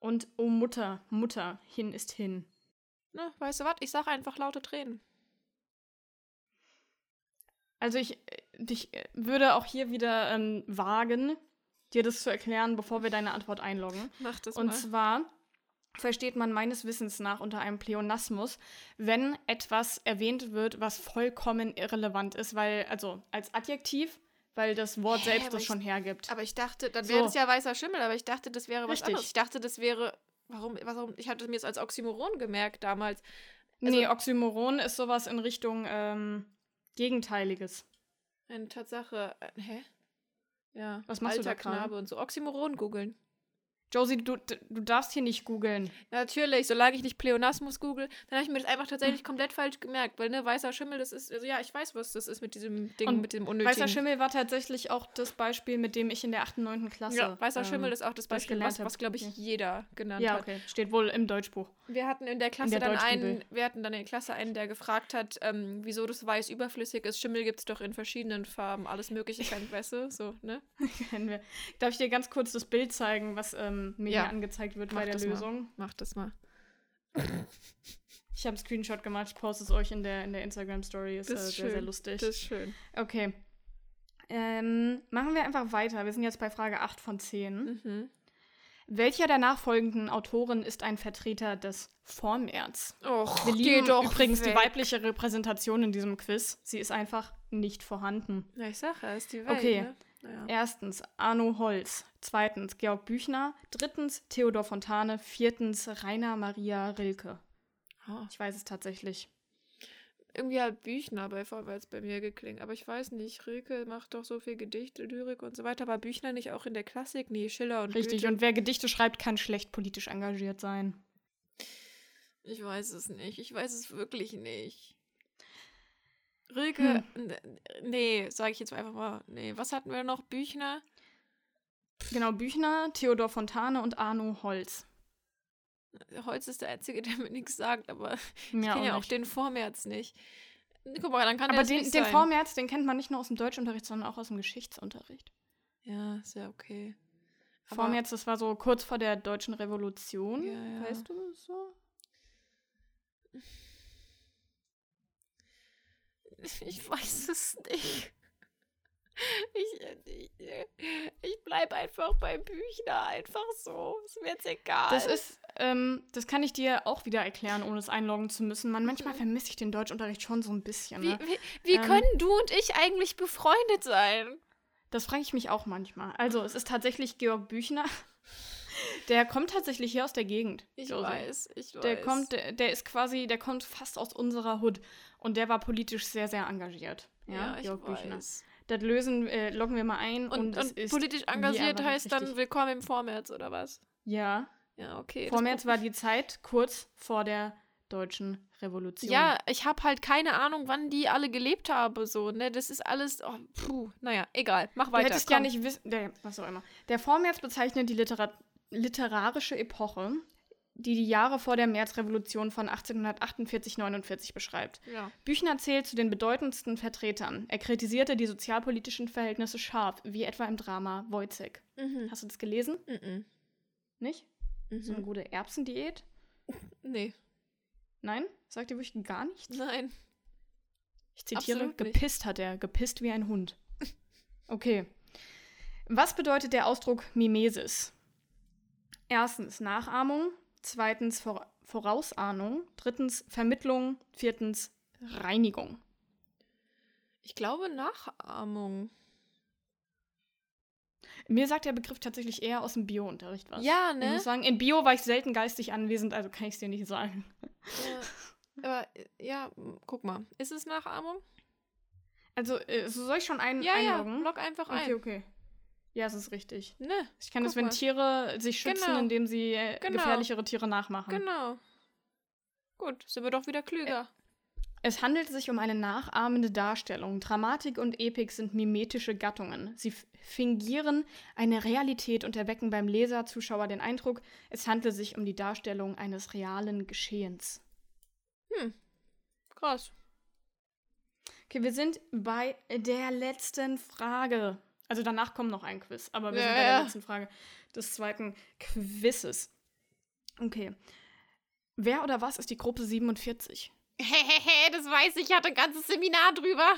Und O Mutter, Mutter, hin ist hin. Na, weißt du was? Ich sag einfach laute Tränen. Also ich, äh, ich äh, würde auch hier wieder ähm, wagen, dir das zu erklären, bevor wir deine Antwort einloggen. Mach das Und mal. zwar versteht man meines Wissens nach unter einem Pleonasmus, wenn etwas erwähnt wird, was vollkommen irrelevant ist, weil, also als Adjektiv, weil das Wort Hä, selbst das ich- schon hergibt. Aber ich dachte, dann So. wäre das ja weißer Schimmel, aber ich dachte, das wäre was Richtig. anderes. Ich dachte, das wäre. Warum, warum? Ich hatte mir es als Oxymoron gemerkt damals. also- nee, Oxymoron ist sowas in Richtung ähm, Gegenteiliges. Eine Tatsache. äh, Hä? Ja. Was machst du alter da gerade? Knabe und so. Oxymoron googeln. Josie, du, du darfst hier nicht googeln. Natürlich, solange ich nicht Pleonasmus google, dann habe ich mir das einfach tatsächlich komplett falsch gemerkt, weil ne, weißer Schimmel, das ist, also ja, ich weiß, was das ist mit diesem Ding, Und mit dem unnötigen. Weißer Schimmel war tatsächlich auch das Beispiel, mit dem ich in der 8. und 9. Klasse. Ja, weißer ähm, Schimmel ist auch das was Beispiel, was, hab. was glaube ich, Ja. jeder genannt Ja, hat. okay. Steht wohl im Deutschbuch. Wir hatten in der Klasse der dann einen, wir hatten dann in der Klasse einen, der gefragt hat, ähm, wieso das Weiß überflüssig ist. Schimmel gibt es doch in verschiedenen Farben, alles mögliche, kein Weiße, so, ne? Kennen wir. Darf ich dir ganz kurz das Bild zeigen, was ähm, mir Ja. angezeigt wird Mach bei der das mal. Lösung? Mach das mal. Ich habe einen Screenshot gemacht, ich poste es euch in der, in der Instagram-Story. Ist, Das äh, ist sehr, sehr schön. lustig. Das ist schön. Okay. Ähm, machen wir einfach weiter. Wir sind jetzt bei Frage 8 von 10. Mhm. Welcher der nachfolgenden Autoren ist ein Vertreter des Vormärz? Och, Wir lieben doch übrigens die weg. weibliche Repräsentation in diesem Quiz. Sie ist einfach nicht vorhanden. Ja, ich sag ja, ist die Welt, Okay. ne? Naja. Erstens Arno Holz. Zweitens Georg Büchner. Drittens Theodor Fontane. Viertens Rainer Maria Rilke. Oh. Ich weiß es tatsächlich. Irgendwie hat Büchner bei Vorwärts bei mir geklingelt, aber ich weiß nicht, Rilke macht doch so viel Gedichte, Lyrik und so weiter, aber Büchner nicht auch in der Klassik? Nee, Schiller und Richtig. Goethe. Und wer Gedichte schreibt, kann schlecht politisch engagiert sein. Ich weiß es nicht, ich weiß es wirklich nicht. Rilke, Hm. nee, sage ich jetzt einfach mal, nee, was hatten wir noch? Büchner? Genau, Büchner, Theodor Fontane und Arno Holz. Holz ist der Einzige, der mir nichts sagt, aber ich kenne ja auch nicht. den Vormärz nicht. Guck mal, dann kann Aber den, den. Vormärz, den kennt man nicht nur aus dem Deutschunterricht, sondern auch aus dem Geschichtsunterricht. Ja, ist ja okay. Aber- Vormärz, das war so kurz vor der deutschen Revolution. Ja, ja. Weißt du das so? Ich weiß es nicht. Ich, ich, ich bleibe einfach bei Büchner, einfach so. Ist mir jetzt egal. Das ist, ähm, das kann ich dir auch wieder erklären, ohne es einloggen zu müssen. Man, manchmal vermisse ich den Deutschunterricht schon so ein bisschen. Wie, Ne? wie, wie Ähm, können du und ich eigentlich befreundet sein? Das frage ich mich auch manchmal. Also, es ist tatsächlich Georg Büchner. Der kommt tatsächlich hier aus der Gegend. Ich Josie. weiß, ich weiß. Der kommt, der, der ist quasi, der kommt fast aus unserer Hood. Und der war politisch sehr, sehr engagiert. Ja, ja, ich Büchner. weiß. Das lösen, äh, loggen wir mal ein. Und, Und, und politisch engagiert heißt dann. Willkommen im Vormärz, oder was? Ja. Ja, okay. Vormärz war die Zeit kurz vor der deutschen Revolution. Ja, ich habe halt keine Ahnung, wann die alle gelebt haben, so, ne? Das ist alles, oh, puh, naja, egal, mach Du weiter. hättest komm. ja nicht wissen, der, was auch immer. Der Vormärz bezeichnet die Litera literarische Epoche, die die Jahre vor der Märzrevolution von 1848-49 beschreibt. Ja. Büchner zählt zu den bedeutendsten Vertretern. Er kritisierte die sozialpolitischen Verhältnisse scharf, wie etwa im Drama Wojciech. Mhm. Hast du das gelesen? Mhm. Nicht? So eine Mhm. gute Erbsendiät? Nee, Nein? Sagt dir wirklich gar nichts? nein. Ich zitiere, Absolut nicht. gepisst hat er, gepisst wie ein Hund. Okay. Was bedeutet der Ausdruck Mimesis? Erstens Nachahmung, zweitens Vor Vorausahnung, drittens Vermittlung, viertens Reinigung. Ich glaube Nachahmung. Mir sagt der Begriff tatsächlich eher aus dem Bio-Unterricht was. Ja, Ich ne? muss sagen, in Bio war ich selten geistig anwesend, also kann ich es dir nicht sagen. Ja. Aber ja, guck mal. Ist es Nachahmung? Also, äh, so soll ich schon ein Ja, ja, einloggen? log einfach okay, ein. okay. Ja, es ist richtig. Ne, Ich kann es, Guck wenn mal. Tiere sich schützen, Genau. indem sie äh, Genau. gefährlichere Tiere nachmachen. genau. Gut, sind wir doch wieder klüger. Es handelt sich um eine nachahmende Darstellung. Dramatik und Epik sind mimetische Gattungen. Sie fingieren eine Realität und erwecken beim Leser, Zuschauer den Eindruck, es handle sich um die Darstellung eines realen Geschehens. Hm. Krass. Okay, wir sind bei der letzten Frage. Also danach kommt noch ein Quiz, aber wir Ja, sind bei der letzten Frage des zweiten Quizzes. Okay. Wer oder was ist die Gruppe 47? Hehehe, das weiß ich. Ich hatte ein ganzes Seminar drüber.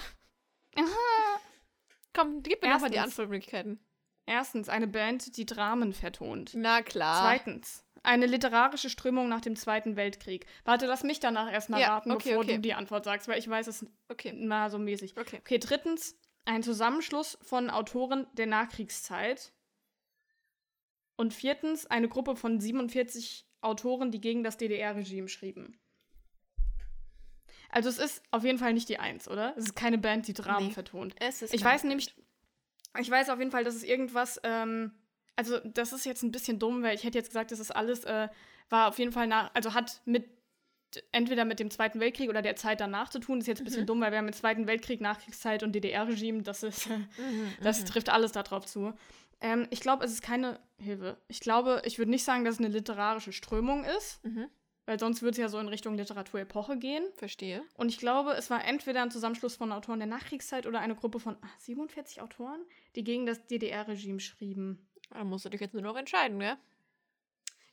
Komm, gib mir nochmal die. Antwortmöglichkeiten. Erstens eine Band, die Dramen vertont. Na klar. Zweitens eine literarische Strömung nach dem Zweiten Weltkrieg. Warte, lass mich danach erstmal Ja, raten, okay, bevor okay. du die Antwort sagst, weil ich weiß es Okay. mal so mäßig. Okay. Okay, drittens, ein Zusammenschluss von Autoren der Nachkriegszeit. Und viertens, eine Gruppe von 47 Autoren, die gegen das DDR-Regime schrieben. Also es ist auf jeden Fall nicht die Eins, oder? Es ist keine Band, die Dramen Nee. vertont. Es ist Ich weiß nämlich, ich weiß auf jeden Fall, dass es irgendwas, ähm, also das ist jetzt ein bisschen dumm, weil ich hätte jetzt gesagt, das ist alles, äh, war auf jeden Fall nach, also hat mit, entweder mit dem Zweiten Weltkrieg oder der Zeit danach zu tun. Das ist jetzt ein bisschen Mhm. dumm, weil wir haben mit Zweiten Weltkrieg, Nachkriegszeit und DDR-Regime, das ist, Mhm, das mhm. trifft alles darauf zu. Ähm, ich glaube, es ist keine Hilfe. Ich glaube, ich würde nicht sagen, dass es eine literarische Strömung ist, Mhm. weil sonst würde es ja so in Richtung Literatur-Epoche gehen. Verstehe. Und ich glaube, es war entweder ein Zusammenschluss von Autoren der Nachkriegszeit oder eine Gruppe von ah, 47 Autoren, die gegen das DDR-Regime schrieben. Da musst du dich jetzt nur noch entscheiden, gell?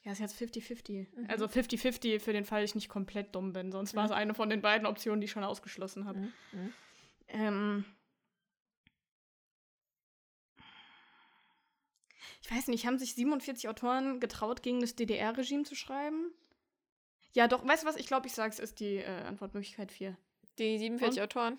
Ja, ist jetzt 50-50. Mhm. Also 50-50 für den Fall, ich nicht komplett dumm bin. Sonst war es Mhm. eine von den beiden Optionen, die ich schon ausgeschlossen habe. Mhm. Mhm. Ähm. Ich weiß nicht, haben sich 47 Autoren getraut, gegen das DDR-Regime zu schreiben? Ja, doch, weißt du was? Ich glaube, ich sage es ist die äh, Antwortmöglichkeit 4. Die 47 Und? Autoren?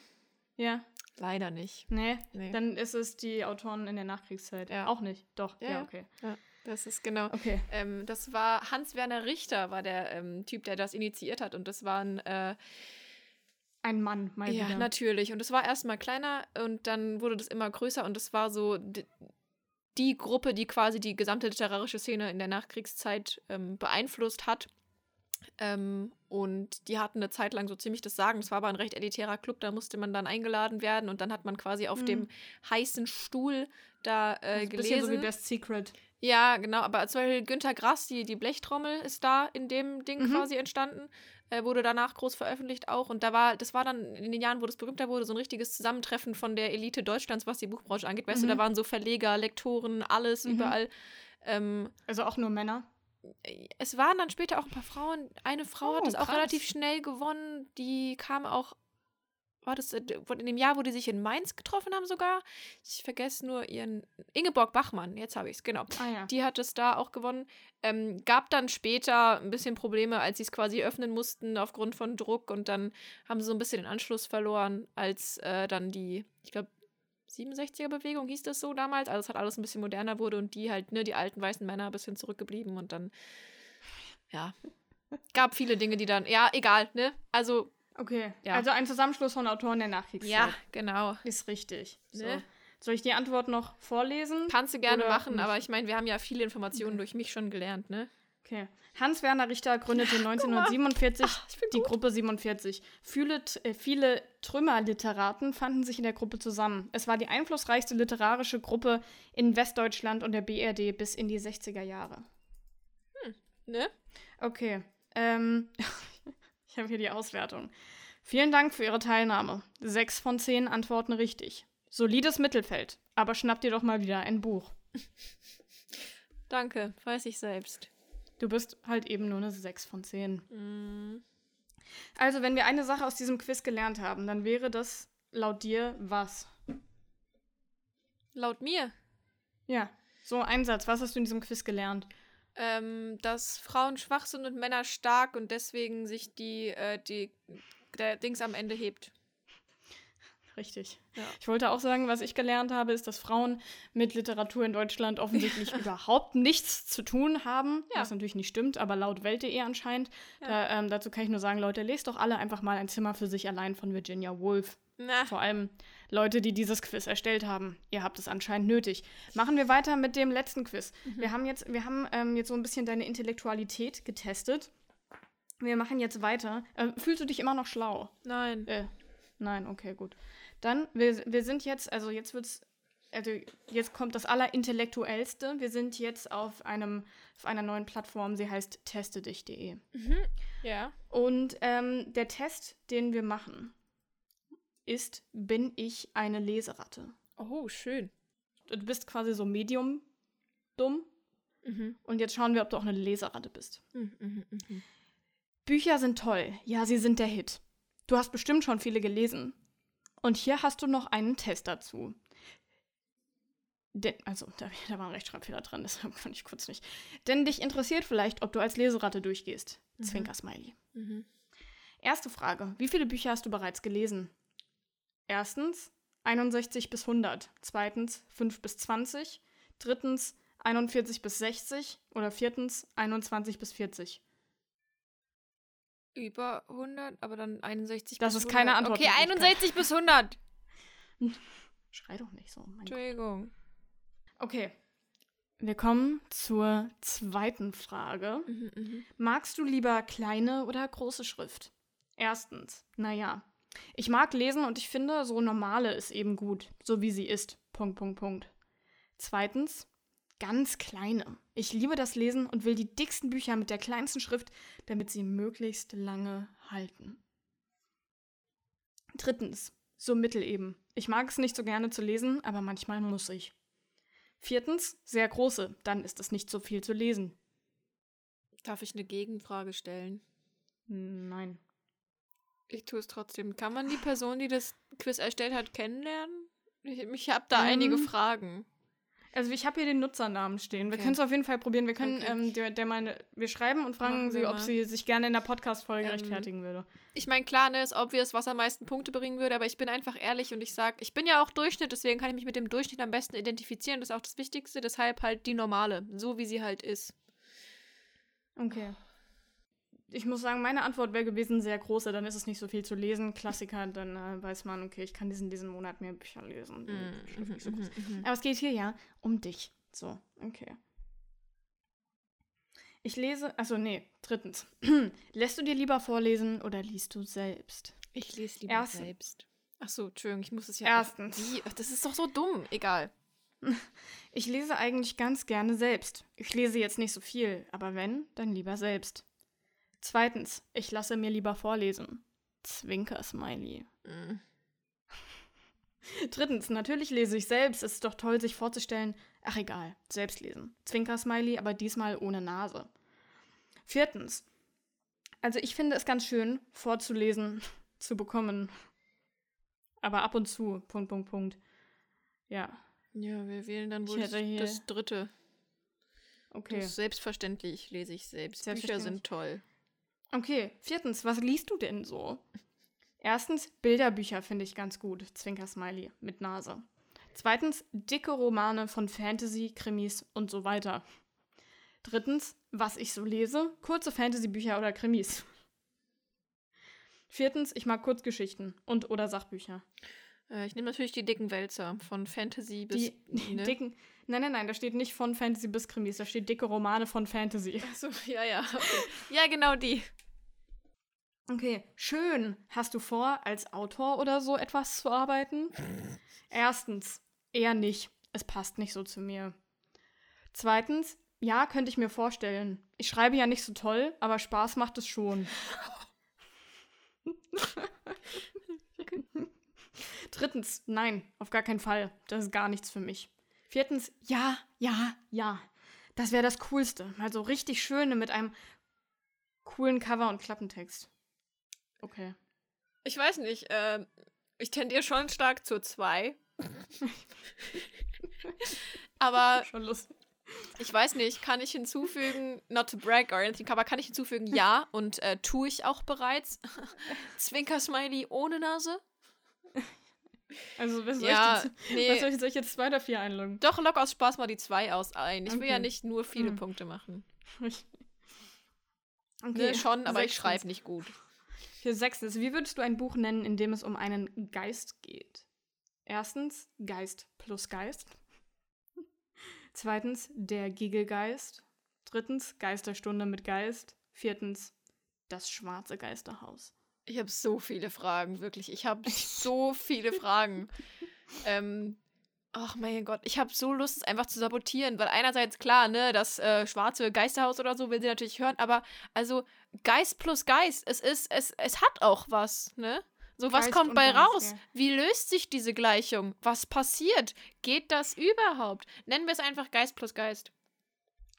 Ja, Leider nicht. nee. Nee. Dann ist es die Autoren in der Nachkriegszeit. Ja. Auch nicht. Doch, Ja, ja, ja. Das ist genau. Okay. Ähm, das war Hans-Werner Richter, war der ähm, Typ, der das initiiert hat. Und das waren äh, Ein Mann, mal Ja, wieder. natürlich. Und es war erstmal kleiner und dann wurde das immer größer und es war so die Gruppe, die quasi die gesamte literarische Szene in der Nachkriegszeit ähm, beeinflusst hat. Ähm, und die hatten eine Zeit lang so ziemlich das Sagen. Es war aber ein recht elitärer Club, da musste man dann eingeladen werden und dann hat man quasi auf Mhm. dem heißen Stuhl da äh, Ein gelesen. bisschen so wie Best Secret. Ja, genau, aber zum Beispiel Günter Grass, die, die Blechtrommel ist da in dem Ding Mhm. quasi entstanden, äh, wurde danach groß veröffentlicht auch und da war, das war dann in den Jahren, wo das berühmter wurde, so ein richtiges Zusammentreffen von der Elite Deutschlands, was die Buchbranche angeht. Weißt du, Mhm. da waren so Verleger, Lektoren, alles Mhm. überall. Ähm, Also auch nur Männer. es waren dann später auch ein paar Frauen. Eine Frau Oh, hat es auch relativ schnell gewonnen. Die kam auch, war das äh, in dem Jahr, wo die sich in Mainz getroffen haben sogar? Ich vergesse nur ihren, Ingeborg Bachmann, jetzt habe ich es, genau. Ah ja. Die hat es da auch gewonnen. Ähm, gab dann später ein bisschen Probleme, als sie es quasi öffnen mussten aufgrund von Druck und dann haben sie so ein bisschen den Anschluss verloren, als äh, dann die, ich glaube, 67er-Bewegung hieß das so damals. Also es hat alles ein bisschen moderner wurde und die halt, ne, die alten weißen Männer ein bisschen zurückgeblieben und dann, ja, gab viele Dinge, die dann, ja, egal, ne? Also, Okay. Ja. Also ein Zusammenschluss von Autoren der Nachkriegszeit. ja, genau. Ist richtig. So. Ne? Soll ich die Antwort noch vorlesen? Kannst du gerne Oder machen, nicht? aber ich meine, wir haben ja viele Informationen durch mich schon gelernt, ne? Okay. Hans-Werner Richter gründete 1947 ich bin die gut. Gruppe 47. Viele, äh, viele Trümmerliteraten fanden sich in der Gruppe zusammen. Es war die einflussreichste literarische Gruppe in Westdeutschland und der BRD bis in die 60er Jahre. Ne? Okay. Ähm, ich habe hier die Auswertung. Vielen Dank für Ihre Teilnahme. Sechs von zehn Antworten richtig. Solides Mittelfeld. Aber schnapp dir doch mal wieder ein Buch. Danke, weiß ich selbst. Du bist halt eben nur eine 6 von 10. Mm. Also, wenn wir eine Sache aus diesem Quiz gelernt haben, dann wäre das laut dir was? Laut mir, Ja, so ein Satz. Was hast du in diesem Quiz gelernt? Ähm, dass Frauen schwach sind und Männer stark und deswegen sich die, äh, die der Dings am Ende hebt. Richtig. Ja. Ich wollte auch sagen, was ich gelernt habe, ist, dass Frauen mit Literatur in Deutschland offensichtlich überhaupt nichts zu tun haben. Ja. Was natürlich nicht stimmt, aber laut Welt.de anscheinend. Da, ähm, dazu kann ich nur sagen, Leute, lest doch alle einfach mal ein Zimmer für sich allein von Virginia Woolf. Na, Vor allem Leute, die dieses Quiz erstellt haben. Ihr habt es anscheinend nötig. Machen wir weiter mit dem letzten Quiz. Wir haben jetzt, wir haben ähm, jetzt so ein bisschen deine Intellektualität getestet. Wir machen jetzt weiter. Ähm, fühlst du dich immer noch schlau? nein. Äh, nein, okay, gut. Dann, wir, wir sind jetzt, also jetzt wird's, also jetzt kommt das Allerintellektuellste. Wir sind jetzt auf einem, auf einer neuen Plattform, sie heißt testedich.de. Ja. Und ähm, der Test, den wir machen, ist, bin ich eine Leseratte? Oh, schön. Du bist quasi so medium dumm. Mhm. Und jetzt schauen wir, ob du auch eine Leseratte bist. Mhm, mhm, mhm. Bücher sind toll. Ja, sie sind der Hit. Du hast bestimmt schon viele gelesen. Und hier hast du noch einen Test dazu. denn, also, da, da war ein Rechtschreibfehler dran, deshalb kann ich kurz nicht. Denn dich interessiert vielleicht, ob du als Leseratte durchgehst. Mhm. Zwinker-Smiley. Mhm. Erste Frage. Wie viele Bücher hast du bereits gelesen? Erstens 61 bis 100. Zweitens 5 bis 20. Drittens 41 bis 60. Oder viertens 21 bis 40. Über 100, aber dann 61 Das bis ist keine 100. Okay, Antwortmöglichkeit. 61 bis 100. Schrei doch nicht so. Mein Gott. Entschuldigung. Okay. Wir kommen zur zweiten Frage. Mhm, mhm. Magst du lieber kleine oder große Schrift? Erstens, naja. Ich mag lesen und ich finde, so normale ist eben gut, so wie sie ist. Punkt, Punkt, Punkt. Zweitens, ganz kleine. Ich liebe das Lesen und will die dicksten Bücher mit der kleinsten Schrift, damit sie möglichst lange halten. Drittens, so mittel eben. Ich mag es nicht so gerne zu lesen, aber manchmal muss ich. Viertens, sehr große, dann ist es nicht so viel zu lesen. Darf ich eine Gegenfrage stellen? Nein. Ich tue es trotzdem. Kann man die Person, die das Quiz erstellt hat, kennenlernen? Ich, ich habe da Ähm, einige Fragen. Also ich habe hier den Nutzernamen stehen. Wir Okay. können es auf jeden Fall probieren. Wir können Okay. ähm, der, der meine, wir schreiben und fragen Machen sie, ob sie sich gerne in der Podcast-Folge Ähm, rechtfertigen würde. Ich meine, klar, ne, ist obvious, was am meisten Punkte bringen würde, aber ich bin einfach ehrlich und ich sag, ich bin ja auch Durchschnitt, deswegen kann ich mich mit dem Durchschnitt am besten identifizieren. Das ist auch das Wichtigste, deshalb halt die normale, so wie sie halt ist. Okay. Ich muss sagen, meine Antwort wäre gewesen sehr große. Dann ist es nicht so viel zu lesen. Klassiker, dann äh, weiß man, okay, ich kann diesen, diesen Monat mehr Bücher lesen. Die Schrift nicht so mhm. Aber es geht hier ja um dich. So, okay. Ich lese, also nee, drittens. Lässt du dir lieber vorlesen oder liest du selbst? Ich lese lieber Erst- selbst. Ach so, Entschuldigung, ich muss es ja. Erstens. Wie? Ach, Das ist doch so dumm. Egal. Ich lese eigentlich ganz gerne selbst. Ich lese jetzt nicht so viel, aber wenn, dann lieber selbst. Zweitens, ich lasse mir lieber vorlesen. Zwinker-Smiley. Mm. Drittens, natürlich lese ich selbst. Es ist doch toll, sich vorzustellen. Ach egal, selbst lesen. Zwinker-Smiley, aber diesmal ohne Nase. Viertens, also ich finde es ganz schön, vorzulesen, zu bekommen. Aber ab und zu. Punkt, Punkt, Punkt. Ja, Ja, wir wählen dann wohl das, das dritte. okay. Das selbstverständlich lese ich selbst. Bücher sind toll. Okay, viertens, was liest du denn so? Erstens, Bilderbücher finde ich ganz gut. Zwinker-Smiley mit Nase. Zweitens, dicke Romane von Fantasy, Krimis und so weiter. Drittens, was ich so lese, kurze Fantasy-Bücher oder Krimis. Viertens, ich mag Kurzgeschichten und oder Sachbücher. Äh, ich nehme natürlich die dicken Wälzer von Fantasy bis. Die, die ne? dicken. Nein, nein, nein, da steht nicht von Fantasy bis Krimis, da steht dicke Romane von Fantasy. Achso, ja, ja. Okay. ja, genau die. Okay, schön. Hast du vor, als Autor oder so etwas zu arbeiten? Erstens, eher nicht. Es passt nicht so zu mir. Zweitens, ja, könnte ich mir vorstellen. Ich schreibe ja nicht so toll, aber Spaß macht es schon. Drittens, nein, auf gar keinen Fall. Das ist gar nichts für mich. Viertens, ja, ja, ja. Das wäre das Coolste. Mal so richtig schöne mit einem coolen Cover und Klappentext. Okay. Ich weiß nicht, äh, ich tendiere schon stark zur 2. Aber Schon lustig. ich weiß nicht, kann ich hinzufügen, not to brag or anything, aber kann ich hinzufügen, ja, und äh, tue ich auch bereits. Zwinker-Smiley ohne Nase? Also, was soll, Ja, ich, jetzt, nee. was soll, ich, soll ich jetzt zwei oder vier einloggen? Doch, lock aus Spaß mal die 2 aus ein. Ich will Okay. ja nicht nur viele Hm. Punkte machen. Okay, Ne, schon, aber ich sechstens. schreibe nicht gut. Für sechstens, wie würdest du ein Buch nennen, in dem es um einen Geist geht? Erstens, Geist plus Geist. Zweitens, der Gigelgeist. Drittens, Geisterstunde mit Geist. Viertens, das schwarze Geisterhaus. Ich habe so viele Fragen, wirklich. Ich habe so viele Fragen. Ähm, ach mein Gott, ich habe so Lust, es einfach zu sabotieren, weil einerseits klar, ne, das äh, schwarze Geisterhaus oder so will sie natürlich hören, aber also Geist plus Geist, es ist, es, es hat auch was, ne? So, was Geist kommt und bei raus? ja. Wie löst sich diese Gleichung? Was passiert? Geht das überhaupt? Nennen wir es einfach Geist plus Geist.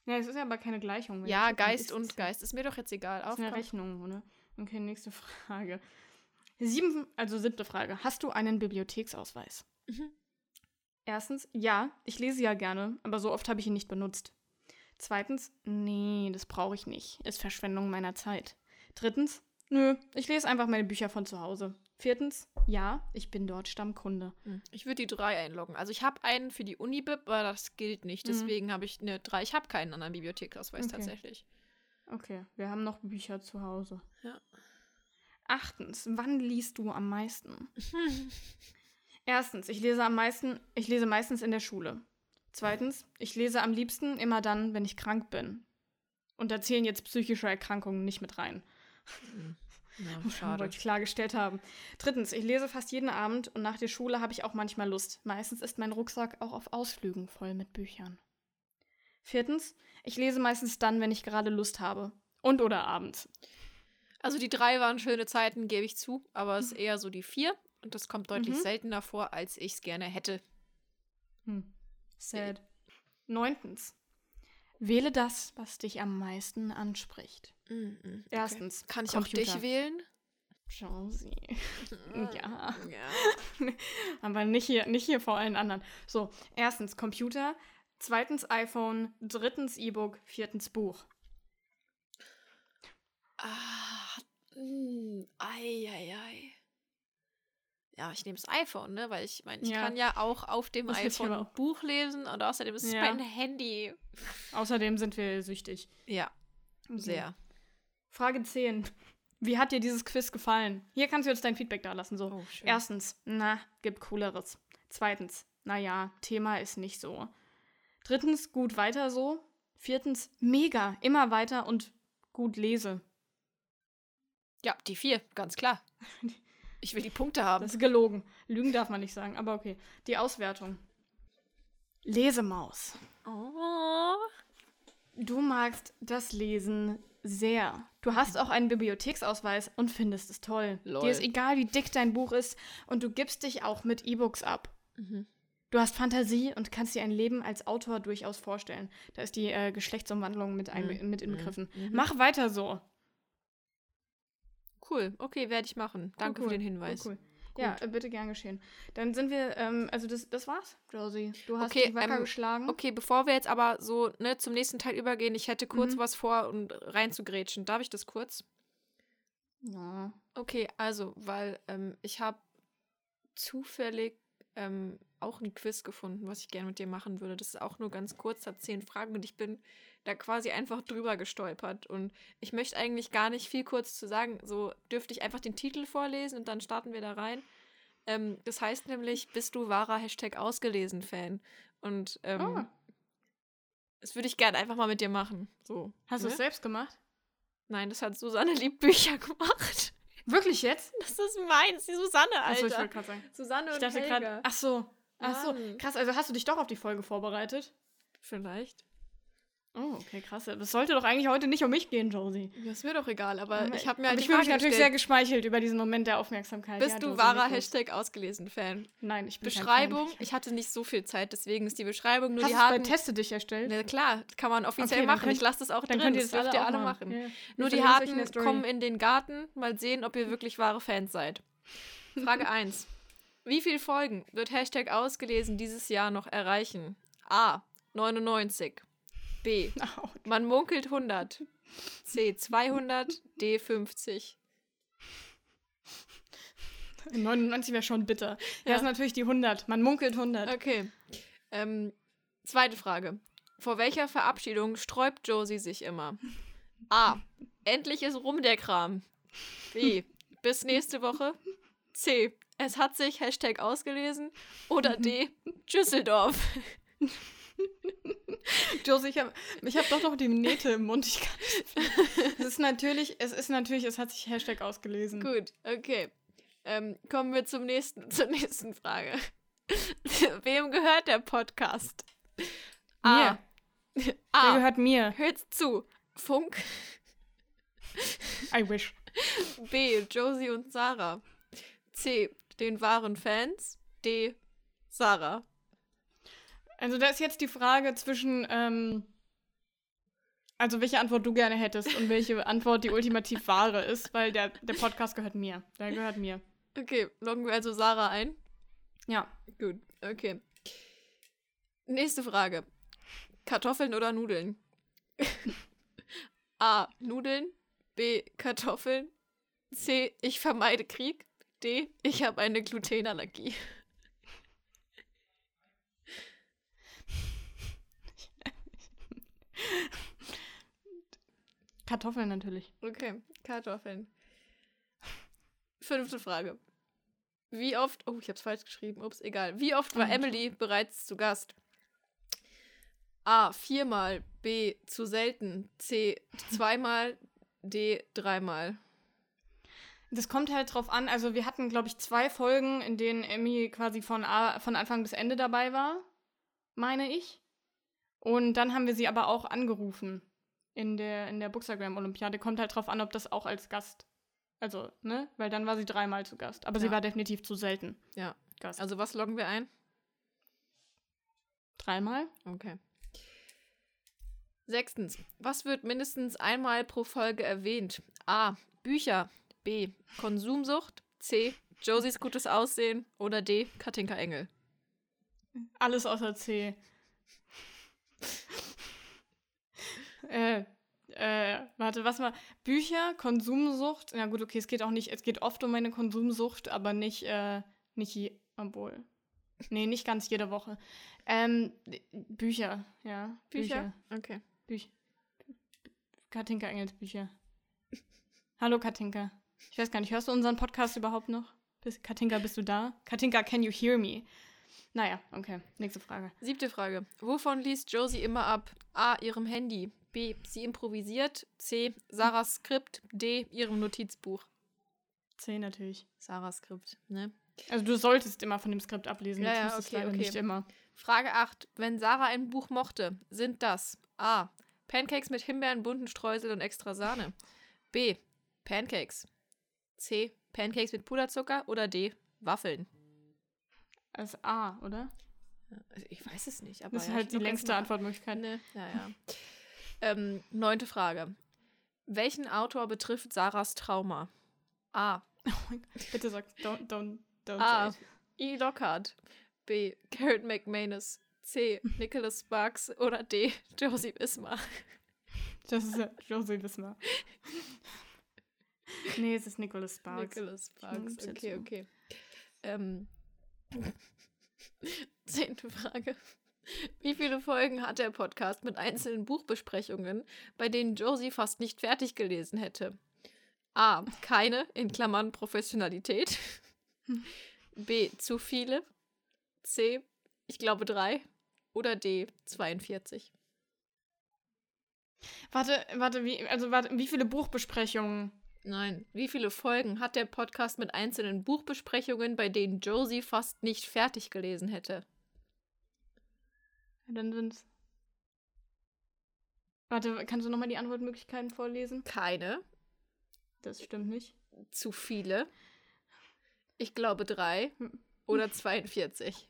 Ja, es ist ja aber keine Gleichung. Ja, Geist ist und Geist. Ist mir doch jetzt egal. Das ist eine. Rechnung, oder? Okay, nächste Frage. Sieben, also siebte Frage. Hast du einen Bibliotheksausweis? Mhm. Erstens, ja, ich lese ja gerne, aber so oft habe ich ihn nicht benutzt. Zweitens, nee, das brauche ich nicht. Ist Verschwendung meiner Zeit. Drittens, nö, ich lese einfach meine Bücher von zu Hause. Viertens, ja, ich bin dort Stammkunde. Hm. Ich würde die drei einloggen. Also ich habe einen für die Unibib, aber das gilt nicht. Deswegen mhm. habe ich eine drei. Ich habe keinen anderen Bibliothekausweis okay. tatsächlich. Okay, wir haben noch Bücher zu Hause. Ja. Achtens, wann liest du am meisten? Erstens, ich lese am meisten, ich lese meistens in der Schule. Zweitens, ich lese am liebsten immer dann, wenn ich krank bin. Und da zählen jetzt psychische Erkrankungen nicht mit rein. Mhm. Ja, schade. Wollte ich klargestellt haben. Drittens, ich lese fast jeden Abend und nach der Schule habe ich auch manchmal Lust. Meistens ist mein Rucksack auch auf Ausflügen voll mit Büchern. Viertens, ich lese meistens dann, wenn ich gerade Lust habe. Und oder abends. Also die drei waren schöne Zeiten, gebe ich zu, aber es ist eher so die vier. Und das kommt deutlich mhm. seltener vor, als ich es gerne hätte. Hm. Sad. Neuntens. Wähle das, was dich am meisten anspricht. Mhm. Erstens. Okay. Kann ich Computer. auch dich wählen? Josie. ja. ja. Aber nicht hier, nicht hier vor allen anderen. So, erstens Computer, zweitens iPhone, drittens E-Book, viertens Buch. Ah, mh, hm, ei, ei, ei. Ja, ich nehme das iPhone, ne? Weil ich meine, ich ja. kann ja auch auf dem das iPhone ein Buch lesen und außerdem ist es ja. mein Handy. Außerdem sind wir süchtig. Ja, okay. sehr. Frage 10. Wie hat dir dieses Quiz gefallen? Hier kannst du jetzt dein Feedback da lassen. So. Oh, Erstens, na, gibt cooleres. Zweitens, naja, Thema ist nicht so. Drittens, gut weiter so. Viertens, mega, immer weiter und gut lese. Ja, die vier, ganz klar. Ich will die Punkte haben. Das ist gelogen. Lügen darf man nicht sagen, aber okay. Die Auswertung. Lesemaus. Oh. Du magst das Lesen sehr. Du hast auch einen Bibliotheksausweis und findest es toll. Lol. Dir ist egal, wie dick dein Buch ist und du gibst dich auch mit E-Books ab. Mhm. Du hast Fantasie und kannst dir ein Leben als Autor durchaus vorstellen. Da ist die äh, Geschlechtsumwandlung mit, ein, mhm. mit inbegriffen. Mhm. Mach weiter so. Cool, okay, werde ich machen. Danke cool, für den Hinweis. Cool, cool. Ja, äh, bitte gern geschehen. Dann sind wir, ähm, also das, das war's, Josie. Du hast okay, wacker ähm, geschlagen. Okay, bevor wir jetzt aber so ne, zum nächsten Teil übergehen, ich hätte kurz mhm. was vor, um reinzugrätschen. Darf ich das kurz? Ja. Okay, also, weil ähm, ich habe zufällig ähm, auch ein Quiz gefunden, was ich gerne mit dir machen würde. Das ist auch nur ganz kurz, hat zehn Fragen und ich bin da quasi einfach drüber gestolpert. Und ich möchte eigentlich gar nicht viel kurz zu sagen. So dürfte ich einfach den Titel vorlesen und dann starten wir da rein. Ähm, das heißt nämlich, bist du wahrer Hashtag ausgelesen Fan? Und ähm, oh. das würde ich gerne einfach mal mit dir machen. So. Hast ne? du es selbst gemacht? Nein, das hat Susanne Liebbücher gemacht. Wirklich jetzt? Das ist meins, die Susanne, Alter. Achso, ich wollte gerade sagen. Susanne und ich dachte gerade, ach so, ach so, krass. Also hast du dich doch auf die Folge vorbereitet? Vielleicht. Oh, okay, krass. Das sollte doch eigentlich heute nicht um mich gehen, Josie. Das ist mir doch egal, aber, ich habe mir halt Ich bin mich natürlich sehr geschmeichelt über diesen Moment der Aufmerksamkeit. Bist ja, du wahrer Hashtag ausgelesen Fan? Nein, ich bin Beschreibung, ich hatte nicht so viel Zeit, deswegen ist die Beschreibung nur Hast die harten... bei Teste dich erstellt? Na klar, kann man offiziell okay, machen. Ich lasse das auch dann drin, könnt ihr das, das dürft ihr alle machen. machen. Ja. Nur die harten kommen in den Garten, mal sehen, ob ihr wirklich wahre Fans seid. Frage 1. Wie viele Folgen wird Hashtag ausgelesen dieses Jahr noch erreichen? A. 99. B. Man munkelt 100. C. 200. D. 50. 99 wäre schon bitter. Ja, ja, ist natürlich die 100. Man munkelt 100. Okay. Ähm, zweite Frage. Vor welcher Verabschiedung sträubt Josie sich immer? A. Endlich ist rum der Kram. B. Bis nächste Woche. C. Es hat sich Hashtag ausgelesen. Oder D. Düsseldorf. Josie, ich habe ich hab doch noch die Nähte im Mund. Ich kann es ist natürlich, es ist natürlich, es hat sich Hashtag ausgelesen. Gut, okay. Ähm, kommen wir zum nächsten, zur nächsten Frage. Wem gehört der Podcast? A. Mir. A. Der gehört mir. Hört's zu. Funk. I wish. B. Josie und Sarah. C. Den wahren Fans. D. Sarah. Also da ist jetzt die Frage zwischen, ähm, also welche Antwort du gerne hättest und welche Antwort die ultimativ wahre ist, weil der, der Podcast gehört mir. Der gehört mir. Okay, loggen wir also Sarah ein? Ja. Gut, okay. Nächste Frage. Kartoffeln oder Nudeln? A. Nudeln. B. Kartoffeln. C. Ich vermeide Krieg. D. Ich habe eine Glutenallergie. Kartoffeln natürlich. Okay, Kartoffeln. Fünfte Frage. Wie oft, oh, ich hab's falsch geschrieben, ups, egal. Wie oft war Emily bereits zu Gast? A. Viermal. B. Zu selten. C. Zweimal. D. Dreimal. Das kommt halt drauf an. Also, wir hatten, glaube ich, zwei Folgen, in denen Emmy quasi von, A, von Anfang bis Ende dabei war, meine ich. Und dann haben wir sie aber auch angerufen in der, in der Bookstagram-Olympiade. Kommt halt drauf an, ob das auch als Gast. Also, ne? Weil dann war sie dreimal zu Gast. Aber Ja. sie war definitiv zu selten Ja. Gast. Also, was loggen wir ein? dreimal? Okay. Sechstens. Was wird mindestens einmal pro Folge erwähnt? A. Bücher. B. Konsumsucht. C. Josies gutes Aussehen. Oder D. Katinka Engel. Alles außer C. äh, äh, warte, was mal? Bücher, Konsumsucht. Ja gut, okay, es geht auch nicht, es geht oft um meine Konsumsucht, aber nicht, äh, nicht je, obwohl. Nee, nicht ganz jede Woche. Ähm, Bücher, ja. Bücher? Okay. Bücher. Katinka Engels Bücher. Hallo Katinka. Ich weiß gar nicht, hörst du unseren Podcast überhaupt noch? Katinka, bist du da? Katinka, can you hear me? Naja, okay. Nächste Frage. Siebte Frage. Wovon liest Josie immer ab? A. Ihrem Handy. B. Sie improvisiert. C. Sarahs Skript. D. Ihrem Notizbuch. C natürlich. Sarahs Skript, ne? Also du solltest immer von dem Skript ablesen. Ja, ja, okay, okay. nicht immer. Frage 8. Wenn Sarah ein Buch mochte, sind das A. Pancakes mit Himbeeren, bunten Streusel und extra Sahne. B. Pancakes. C. Pancakes mit Puderzucker. Oder D. Waffeln. Als A, oder? Also ich weiß es nicht, aber. Das ist ja, halt die längste Antwortmöglichkeit. Ne, ja, ja. ähm, neunte Frage. Welchen Autor betrifft Sarahs Trauma? A. Bitte sag, don't, don't, don't A. E. Lockhart. B. Garrett McManus. C. Nicholas Sparks. Oder D. Josie Bismarck. Das ist ja Josie Wismar. nee, es ist Nicholas Sparks. Nicholas Sparks. Okay, okay. Ähm, zehnte Frage. Wie viele Folgen hat der Podcast mit einzelnen Buchbesprechungen, bei denen Josie fast nicht fertig gelesen hätte? A. Keine, in Klammern Professionalität. B. Zu viele. C. Ich glaube drei. Oder D. 42. Warte, warte, wie, also warte, wie viele Buchbesprechungen? Nein. Wie viele Folgen hat der Podcast mit einzelnen Buchbesprechungen, bei denen Josie fast nicht fertig gelesen hätte? Dann sind's. Warte, kannst du nochmal die Antwortmöglichkeiten vorlesen? Keine. Das stimmt nicht. Zu viele. Ich glaube drei. Oder 42.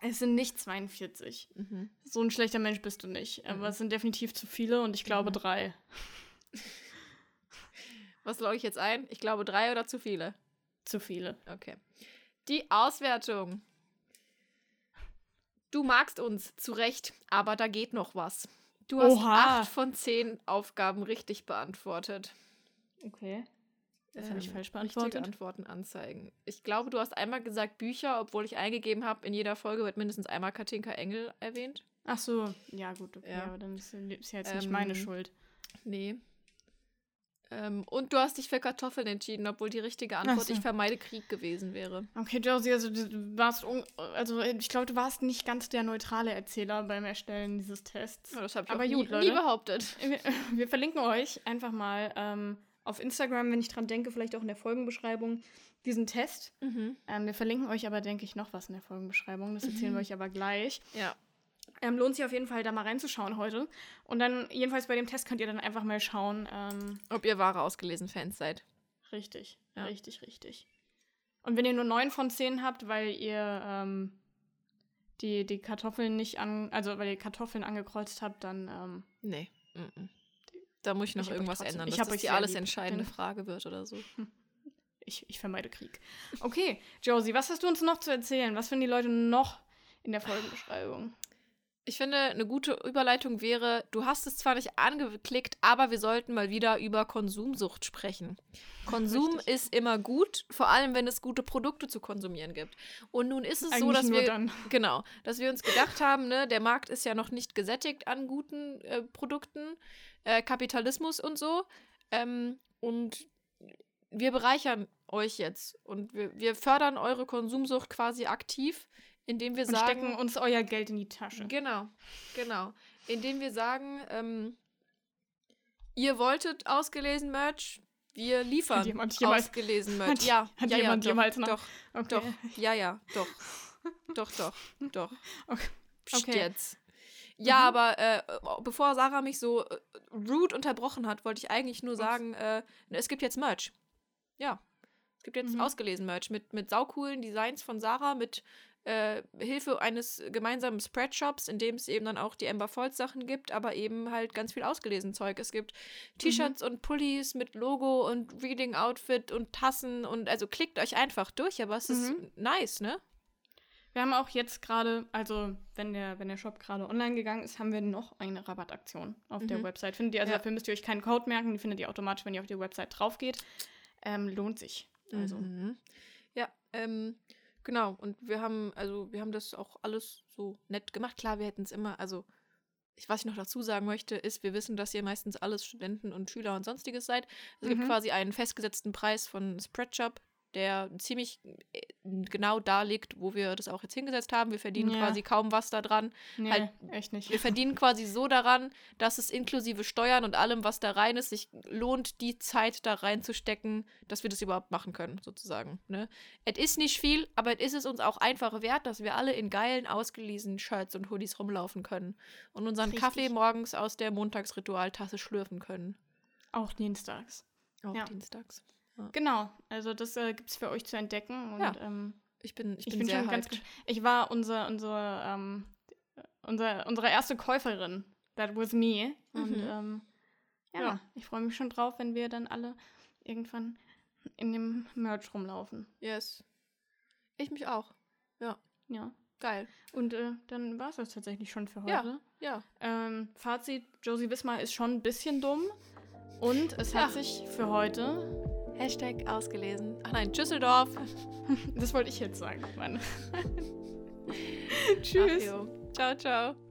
Es sind nicht 42. Mhm. So ein schlechter Mensch bist du nicht. Aber Mhm. es sind definitiv zu viele und ich glaube Mhm. drei. Was logge ich jetzt ein? Ich glaube drei oder zu viele? Zu viele. Okay. Die Auswertung. Du magst uns, zu Recht, aber da geht noch was. Du hast Oha. acht von zehn Aufgaben richtig beantwortet. Okay. Das habe ich Ähm, falsch Richtige beantwortet. Antworten anzeigen. Ich glaube, du hast einmal gesagt Bücher, obwohl ich eingegeben habe, in jeder Folge wird mindestens einmal Katinka Engel erwähnt. Ach so, ja gut, okay, Ja. aber dann ist, ist ja jetzt nicht Ähm, meine Schuld. Nee. Ähm, und du hast dich für Kartoffeln entschieden, obwohl die richtige Antwort so. ich vermeide Krieg gewesen wäre. Okay, Josie, also du warst, also ich glaube, du warst nicht ganz der neutrale Erzähler beim Erstellen dieses Tests. Ja, das habe ich Aber auch gut, nie, nie behauptet. Wir, wir verlinken euch einfach mal ähm, auf Instagram, wenn ich dran denke, vielleicht auch in der Folgenbeschreibung, diesen Test. Mhm. Ähm, wir verlinken euch aber, denke ich, noch was in der Folgenbeschreibung. Das erzählen wir euch aber gleich. Ja. Ähm, lohnt sich auf jeden Fall, da mal reinzuschauen heute. Und dann, jedenfalls bei dem Test könnt ihr dann einfach mal schauen. Ähm, Ob ihr wahre ausgelesen Fans seid. richtig, Ja. richtig, richtig. Und wenn ihr nur 9 von 10 habt, weil ihr ähm, die, die Kartoffeln nicht an, also weil ihr Kartoffeln angekreuzt habt, dann ähm, Nee. Mhm. Da muss ich noch Ich irgendwas ändern, ich dass das die alles lieb. entscheidende Denn- Frage wird oder so. ich, ich vermeide Krieg. Okay, Josie, was hast du uns noch zu erzählen? Was finden die Leute noch in der Folgenbeschreibung? Ich finde, eine gute Überleitung wäre, du hast es zwar nicht angeklickt, aber wir sollten mal wieder über Konsumsucht sprechen. Konsum Richtig. ist immer gut, vor allem wenn es gute Produkte zu konsumieren gibt. Und nun ist es Eigentlich so, dass wir dann. genau, dass wir uns gedacht haben, ne, der Markt ist ja noch nicht gesättigt an guten äh, Produkten, äh, Kapitalismus und so. Ähm, und wir bereichern euch jetzt und wir, wir fördern eure Konsumsucht quasi aktiv indem wir und sagen. stecken uns euer Geld in die Tasche. Genau, genau. Indem wir sagen, ähm, ihr wolltet ausgelesen Merch, wir liefern hat jemand jemals, ausgelesen Merch. Hat, ja, hat ja, jemand ja, jemals doch, noch? Doch, okay. doch, ja, ja, doch. doch, doch, doch. Okay. Psst, okay. jetzt. Ja, mhm. aber äh, bevor Sarah mich so äh, rude unterbrochen hat, wollte ich eigentlich nur sagen, äh, es gibt jetzt Merch. Ja. Es gibt jetzt mhm. ausgelesen Merch mit, mit saucoolen Designs von Sarah, mit äh, Hilfe eines gemeinsamen Spreadshops, in dem es eben dann auch die Ember Falls Sachen gibt, aber eben halt ganz viel ausgelesen Zeug. Es gibt T-Shirts mhm. und Pullis mit Logo und Reading Outfit und Tassen und also klickt euch einfach durch, aber es mhm. ist nice, ne? Wir haben auch jetzt gerade, also wenn der, wenn der Shop gerade online gegangen ist, haben wir noch eine Rabattaktion auf mhm. der Website. Findet ihr, also ja. dafür müsst ihr euch keinen Code merken, die findet ihr automatisch, wenn ihr auf die Website drauf geht. Ähm, lohnt sich. Also. Mhm. Ja, ähm, Genau, und wir haben, also wir haben das auch alles so nett gemacht. Klar, wir hätten es immer, also ich, was ich noch dazu sagen möchte, ist, wir wissen, dass ihr meistens alles Studenten und Schüler und sonstiges seid. Es mhm. gibt quasi einen festgesetzten Preis von Spreadshop, der ziemlich äh, genau da liegt, wo wir das auch jetzt hingesetzt haben. Wir verdienen ja. quasi kaum was daran. Nee, halt, echt nicht. Wir verdienen quasi so daran, dass es inklusive Steuern und allem, was da rein ist, sich lohnt, die Zeit da reinzustecken, dass wir das überhaupt machen können, sozusagen. Ne? Es ist nicht viel, aber es ist es uns auch einfach wert, dass wir alle in geilen, ausgelesenen Shirts und Hoodies rumlaufen können und unseren Richtig. Kaffee morgens aus der Montagsritualtasse schlürfen können. Auch dienstags. Auch ja. dienstags. Genau, also das äh, gibt es für euch zu entdecken. Und, ja. ähm, ich bin, ich bin, ich bin sehr schon ganz. Ich war unser, unser, ähm, unser, unsere erste Käuferin. That was me. Mhm. Und ähm, ja, ja, ich freue mich schon drauf, wenn wir dann alle irgendwann in dem Merch rumlaufen. Yes. Ich mich auch. Ja. Ja. Geil. Und äh, dann war es das tatsächlich schon für heute. Ja. ja. Ähm, Fazit: Josie Wismar ist schon ein bisschen dumm. Und es hat ja. sich für heute Hashtag ausgelesen. Ach nein, Düsseldorf. Das wollte ich jetzt sagen, Mann. Tschüss. Ach, ciao, ciao.